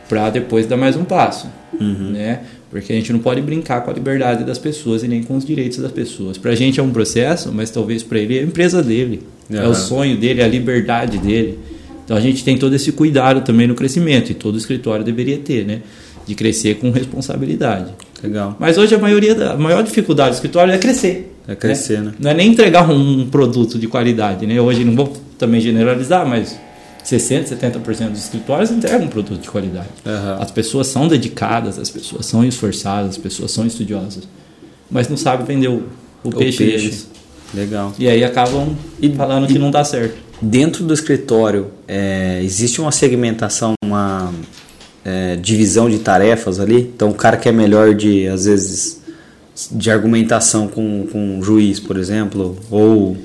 para depois dar mais um passo. Uhum. Né? Porque a gente não pode brincar com a liberdade das pessoas e nem com os direitos das pessoas. Para a gente é um processo, mas talvez para ele é a empresa dele, uhum. é o sonho dele, é a liberdade dele. Então a gente tem todo esse cuidado também no crescimento e todo escritório deveria ter, né? De crescer com responsabilidade. Legal. Mas hoje a maioria da, a maior dificuldade do escritório é crescer. É crescer, né? né? Não é nem entregar um produto de qualidade, né? Hoje não vou também generalizar, mas 60%, 70% dos escritórios entregam um produto de qualidade. Uhum. As pessoas são dedicadas, as pessoas são esforçadas, as pessoas são estudiosas, mas não sabem vender o, o, o peixe, peixe deles. Legal. E aí acabam e, falando e, que não dá certo. Dentro do escritório, é, existe uma segmentação, uma é, divisão de tarefas ali. Então, o cara que é melhor de, às vezes, de argumentação com, com um juiz, por exemplo, ou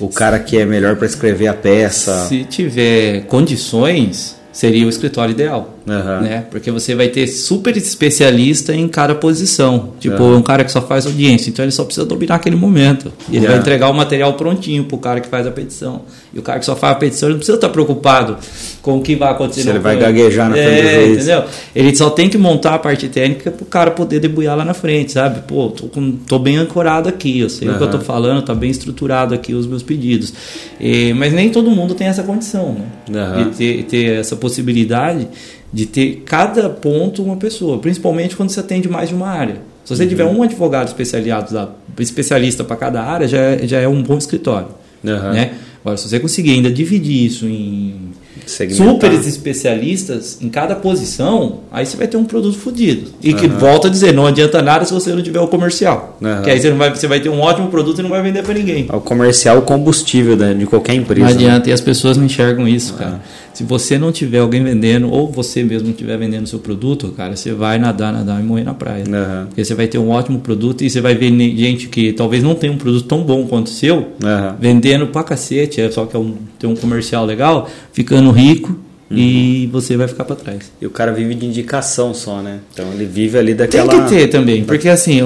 o cara que é melhor para escrever a peça. Se tiver condições, seria o escritório ideal, uhum. né? Porque você vai ter super especialista em cada posição. Tipo, uhum. um cara que só faz audiência, então ele só precisa dominar aquele momento. E ele vai entregar o material prontinho pro cara que faz a petição. E o cara que só faz a petição, ele não precisa estar preocupado com o que vai acontecer. Se ele vai gaguejar na frente é, do juiz. entendeu? Ele só tem que montar a parte técnica pro cara poder debulhar lá na frente, sabe? Pô, tô, com, tô bem ancorado aqui, eu sei uhum. o que eu tô falando, tá bem estruturado aqui os meus pedidos. E, mas nem todo mundo tem essa condição, né? De ter, ter essa possibilidade de ter cada ponto uma pessoa, principalmente quando você atende mais de uma área. Se você uhum. tiver um advogado especializado, especialista para cada área, já é, já é um bom escritório. Uhum. Né? Agora, se você conseguir ainda dividir isso em super especialistas em cada posição, aí você vai ter um produto fodido. E uhum. que volta a dizer, não adianta nada se você não tiver o comercial. Uhum. Que aí você, não vai, você vai ter um ótimo produto e não vai vender para ninguém. O comercial é o combustível de qualquer empresa. Não adianta, né? e as pessoas não enxergam isso, uhum. cara. Se você não tiver alguém vendendo, ou você mesmo estiver vendendo seu produto, cara, você vai nadar, nadar e morrer na praia. Uhum. Porque você vai ter um ótimo produto e você vai ver gente que talvez não tenha um produto tão bom quanto o seu, uhum. vendendo pra cacete, é só que é um, tem um comercial legal, ficando rico Uhum. E você vai ficar para trás. E o cara vive de indicação só, né? Então ele vive ali daquela. Tem que ter também, porque assim,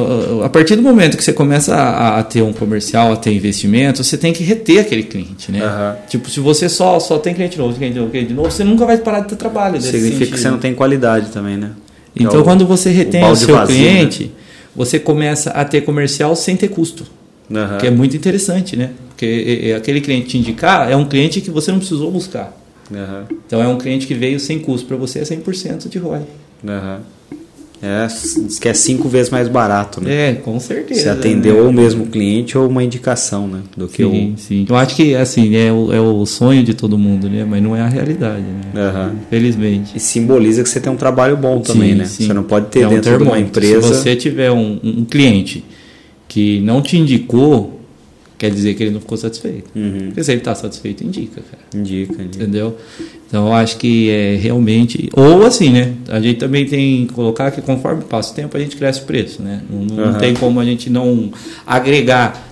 a partir do momento que você começa a, ter um comercial, a ter investimento, você tem que reter aquele cliente, né? Uhum. Tipo, se você só, só tem cliente novo, cliente novo, cliente novo, você nunca vai parar de ter trabalho. Significa sentido. que você não tem qualidade também, né? Então, é o, quando você retém o, o seu né? cliente. Né? você começa a ter comercial sem ter custo. Aham. Que é muito interessante, né? Porque é- é aquele cliente te indicar é um cliente que você não precisou buscar. Aham. Então é um cliente que veio sem custo. Para você é 100% de ROI. Aham. É, diz que é cinco vezes mais barato, né? É, com certeza. Você atendeu né? o mesmo cliente ou uma indicação, né? Do que Sim, sim. Eu acho que assim, é o, é o sonho de todo mundo, né? Mas não é a realidade, né? o. Aham. Infelizmente. E simboliza que você tem um trabalho bom também, Sim, né? sim. Você não pode ter É um dentro de uma empresa. Se você tiver um, um cliente que não te indicou, quer dizer que ele não ficou satisfeito. Uhum. Porque se ele está satisfeito, indica, cara. Indica, indica. Entendeu? Então eu acho que é realmente. Ou assim, né? A gente também tem que colocar que conforme passa o tempo a gente cresce o preço, né? Não, não Aham. tem como a gente não agregar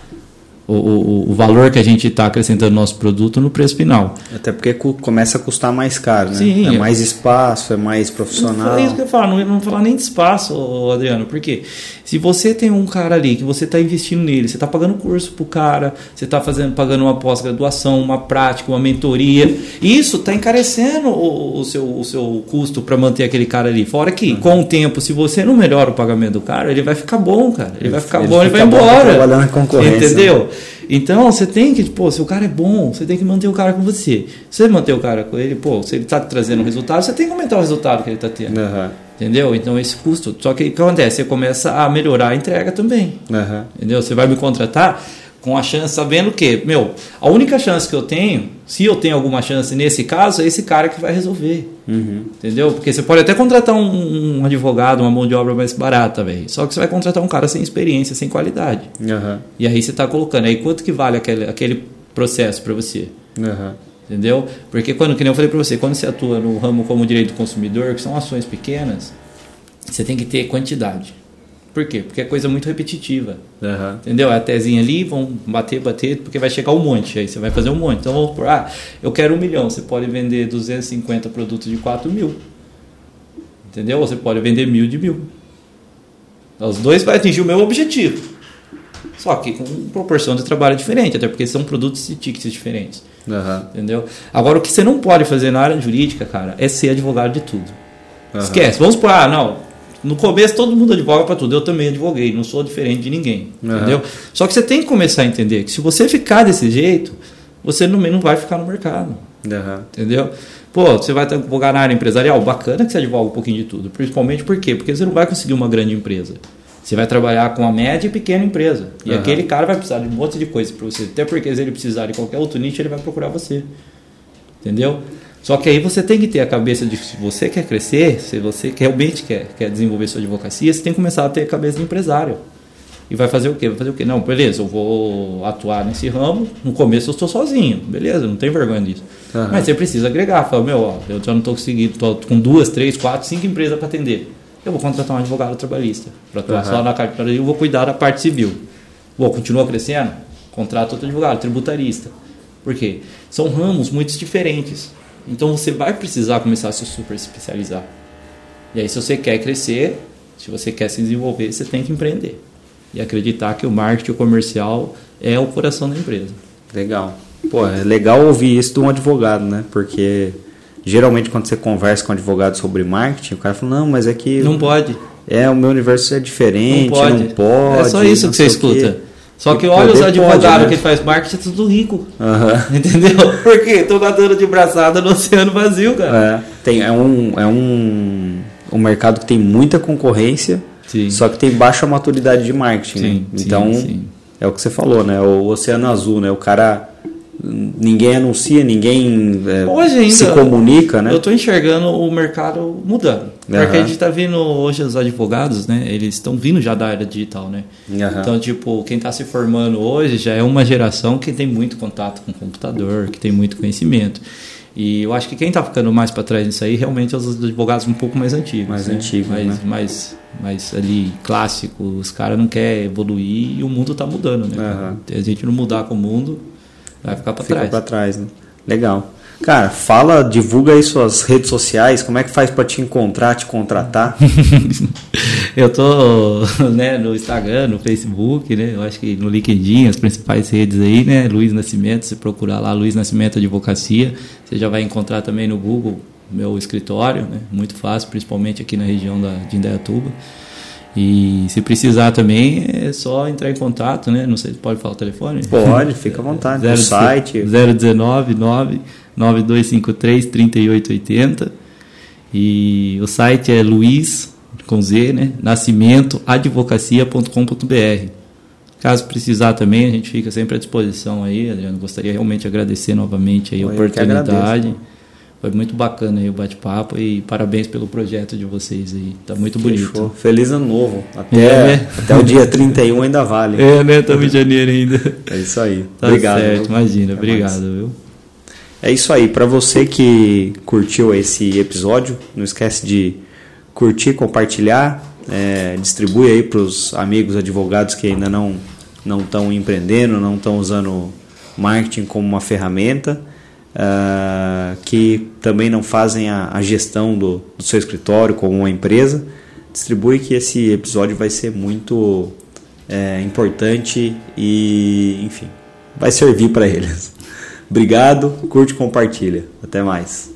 o, o, o valor que a gente está acrescentando no nosso produto no preço final. Até porque começa a custar mais caro, né? Sim, é mais espaço, é mais profissional. É isso que eu falo, não, não falar nem de espaço, Adriano, porque se você tem um cara ali que você está investindo nele, você está pagando curso pro cara, você está fazendo, pagando uma pós-graduação, uma prática, uma mentoria, isso está encarecendo o, o seu, o seu custo para manter aquele cara ali. Fora que, com o tempo, se você não melhora o pagamento do cara, ele vai ficar bom, cara. Ele, vai ficar ele bom, ele vai fica bom embora. trabalhando na concorrência, né? Entendeu? Então você tem que, pô, se o cara é bom, você tem que manter o cara com você. Se você manter o cara com ele, pô, se ele está trazendo um resultado, você tem que aumentar o resultado que ele está tendo. Aham, Entendeu? Então esse custo. Só que o que acontece? Você começa a melhorar a entrega também. aham. Entendeu? Você vai me contratar com a chance, sabendo que, meu, a única chance que eu tenho, se eu tenho alguma chance nesse caso, é esse cara que vai resolver. Uhum. Entendeu? Porque você pode até contratar um, um advogado, uma mão de obra mais barata, velho. Só que você vai contratar um cara sem experiência, sem qualidade. Aham, E aí você está colocando aí quanto que vale aquele, aquele processo para você. aham. Entendeu? Porque quando, que nem eu falei para você, quando você atua no ramo como direito do consumidor, que são ações pequenas, você tem que ter quantidade. Por quê? Porque é coisa muito repetitiva. Aham. Entendeu? É a tezinha ali, vão bater, bater, porque vai chegar um monte. Aí você vai fazer um monte. Então vamos por, ah, eu quero um milhão. Você pode vender 250 produtos de 4 mil. Entendeu? Ou você pode vender mil de mil. Os dois vai atingir o meu objetivo. Só que com proporção de trabalho diferente, até porque são produtos e tickets diferentes. Aham. Entendeu? Agora, o que você não pode fazer na área jurídica, cara, é ser advogado de tudo. Aham. Esquece. Vamos supor, ah, não. No começo todo mundo advoga para tudo. Eu também advoguei, não sou diferente de ninguém. Aham. Entendeu? Só que você tem que começar a entender que se você ficar desse jeito, você não, não vai ficar no mercado. Entendeu? Pô, você vai advogar na área empresarial? Bacana que você advoga um pouquinho de tudo. Principalmente por quê? Porque você não vai conseguir uma grande empresa. Você vai trabalhar com a média e pequena empresa. E Aham. aquele cara vai precisar de um monte de coisa para você. Até porque se ele precisar de qualquer outro nicho, ele vai procurar você. Entendeu? Só que aí você tem que ter a cabeça de que se você quer crescer, se você realmente quer, quer desenvolver sua advocacia, você tem que começar a ter a cabeça de empresário. E vai fazer o quê? Vai fazer o quê? Não, beleza, eu vou atuar nesse ramo. No começo eu estou sozinho, beleza, não tem vergonha disso. Aham. Mas você precisa agregar. Fala, meu, ó, eu já não estou conseguindo, tô com duas, três, quatro, cinco empresas para atender. Eu vou contratar um advogado trabalhista para atuar Aham. só na carteira e eu vou cuidar da parte civil. Vou continua crescendo? Contrata outro advogado, tributarista. Por quê? São ramos muito diferentes. Então você vai precisar começar a se super especializar. E aí, se você quer crescer, se você quer se desenvolver, você tem que empreender. E acreditar que o marketing comercial é o coração da empresa. Legal. Pô, é legal ouvir isso de um advogado, né? Porque geralmente quando você conversa com um advogado sobre marketing, o cara fala, não, mas é que Não pode. é, o meu universo é diferente, Não pode. não pode. é só isso que você sei o quê." escuta. Só que olha os advogados pode, né? que faz marketing, é tudo rico. Entendeu? Por quê? Estão nadando de braçada no oceano vazio, cara. É, tem, é um, é um, um mercado que tem muita concorrência, Sim. só que tem baixa maturidade de marketing. né? Sim, sim, Então, sim. é o que você falou, né? O oceano azul, né? O cara. Ninguém anuncia, ninguém é, se comunica, né? Eu estou enxergando o mercado mudando. Porque Aham. a gente está vendo hoje os advogados, né? Eles estão vindo já da área digital, né? Aham. Então, tipo, quem está se formando hoje já é uma geração que tem muito contato com o computador, que tem muito conhecimento. E eu acho que quem está ficando mais para trás nisso aí realmente é os advogados um pouco mais antigos. Mais né? antigos, mais, né? mais, mais ali clássicos. Os caras não querem evoluir e o mundo está mudando, né? Se a gente não mudar com o mundo, vai ficar para Fica trás. pra trás, né? Legal. Cara, fala, divulga aí suas redes sociais, como é que faz pra te encontrar, te contratar? Eu tô né, no Instagram, no Facebook, né? Eu acho que no LinkedIn, as principais redes aí, né? Luiz Nascimento, se procurar lá Luiz Nascimento Advocacia, você já vai encontrar também no Google meu escritório, né? Muito fácil, principalmente aqui na região da, de Indaiatuba. E se precisar também, é só entrar em contato, né? Não sei se pode falar o telefone? Pode, fica à vontade. Zero, site. 019 9 9253 3880. E o site é Luiz, com Z, né? nascimentoadvocacia.com.br. Caso precisar também, a gente fica sempre à disposição aí, Adriano. Gostaria realmente de agradecer novamente aí a oportunidade. Foi muito bacana aí o bate-papo e parabéns pelo projeto de vocês aí. Tá muito bonito. Fechou. Feliz ano novo. Até, é, né? até o dia 31 ainda vale. É, né? Estamos em janeiro ainda. É isso aí. Tá obrigado. Certo, imagina. Até obrigado, mais. viu? É isso aí. Para você que curtiu esse episódio, não esquece de curtir, compartilhar, é, distribui aí para os amigos advogados que ainda não não estão empreendendo, não estão usando marketing como uma ferramenta uh, que também não fazem a, a gestão do, do, seu escritório como uma empresa, distribui que esse episódio vai ser muito é, importante e, enfim, vai servir para eles. Obrigado, curte e compartilha. Até mais.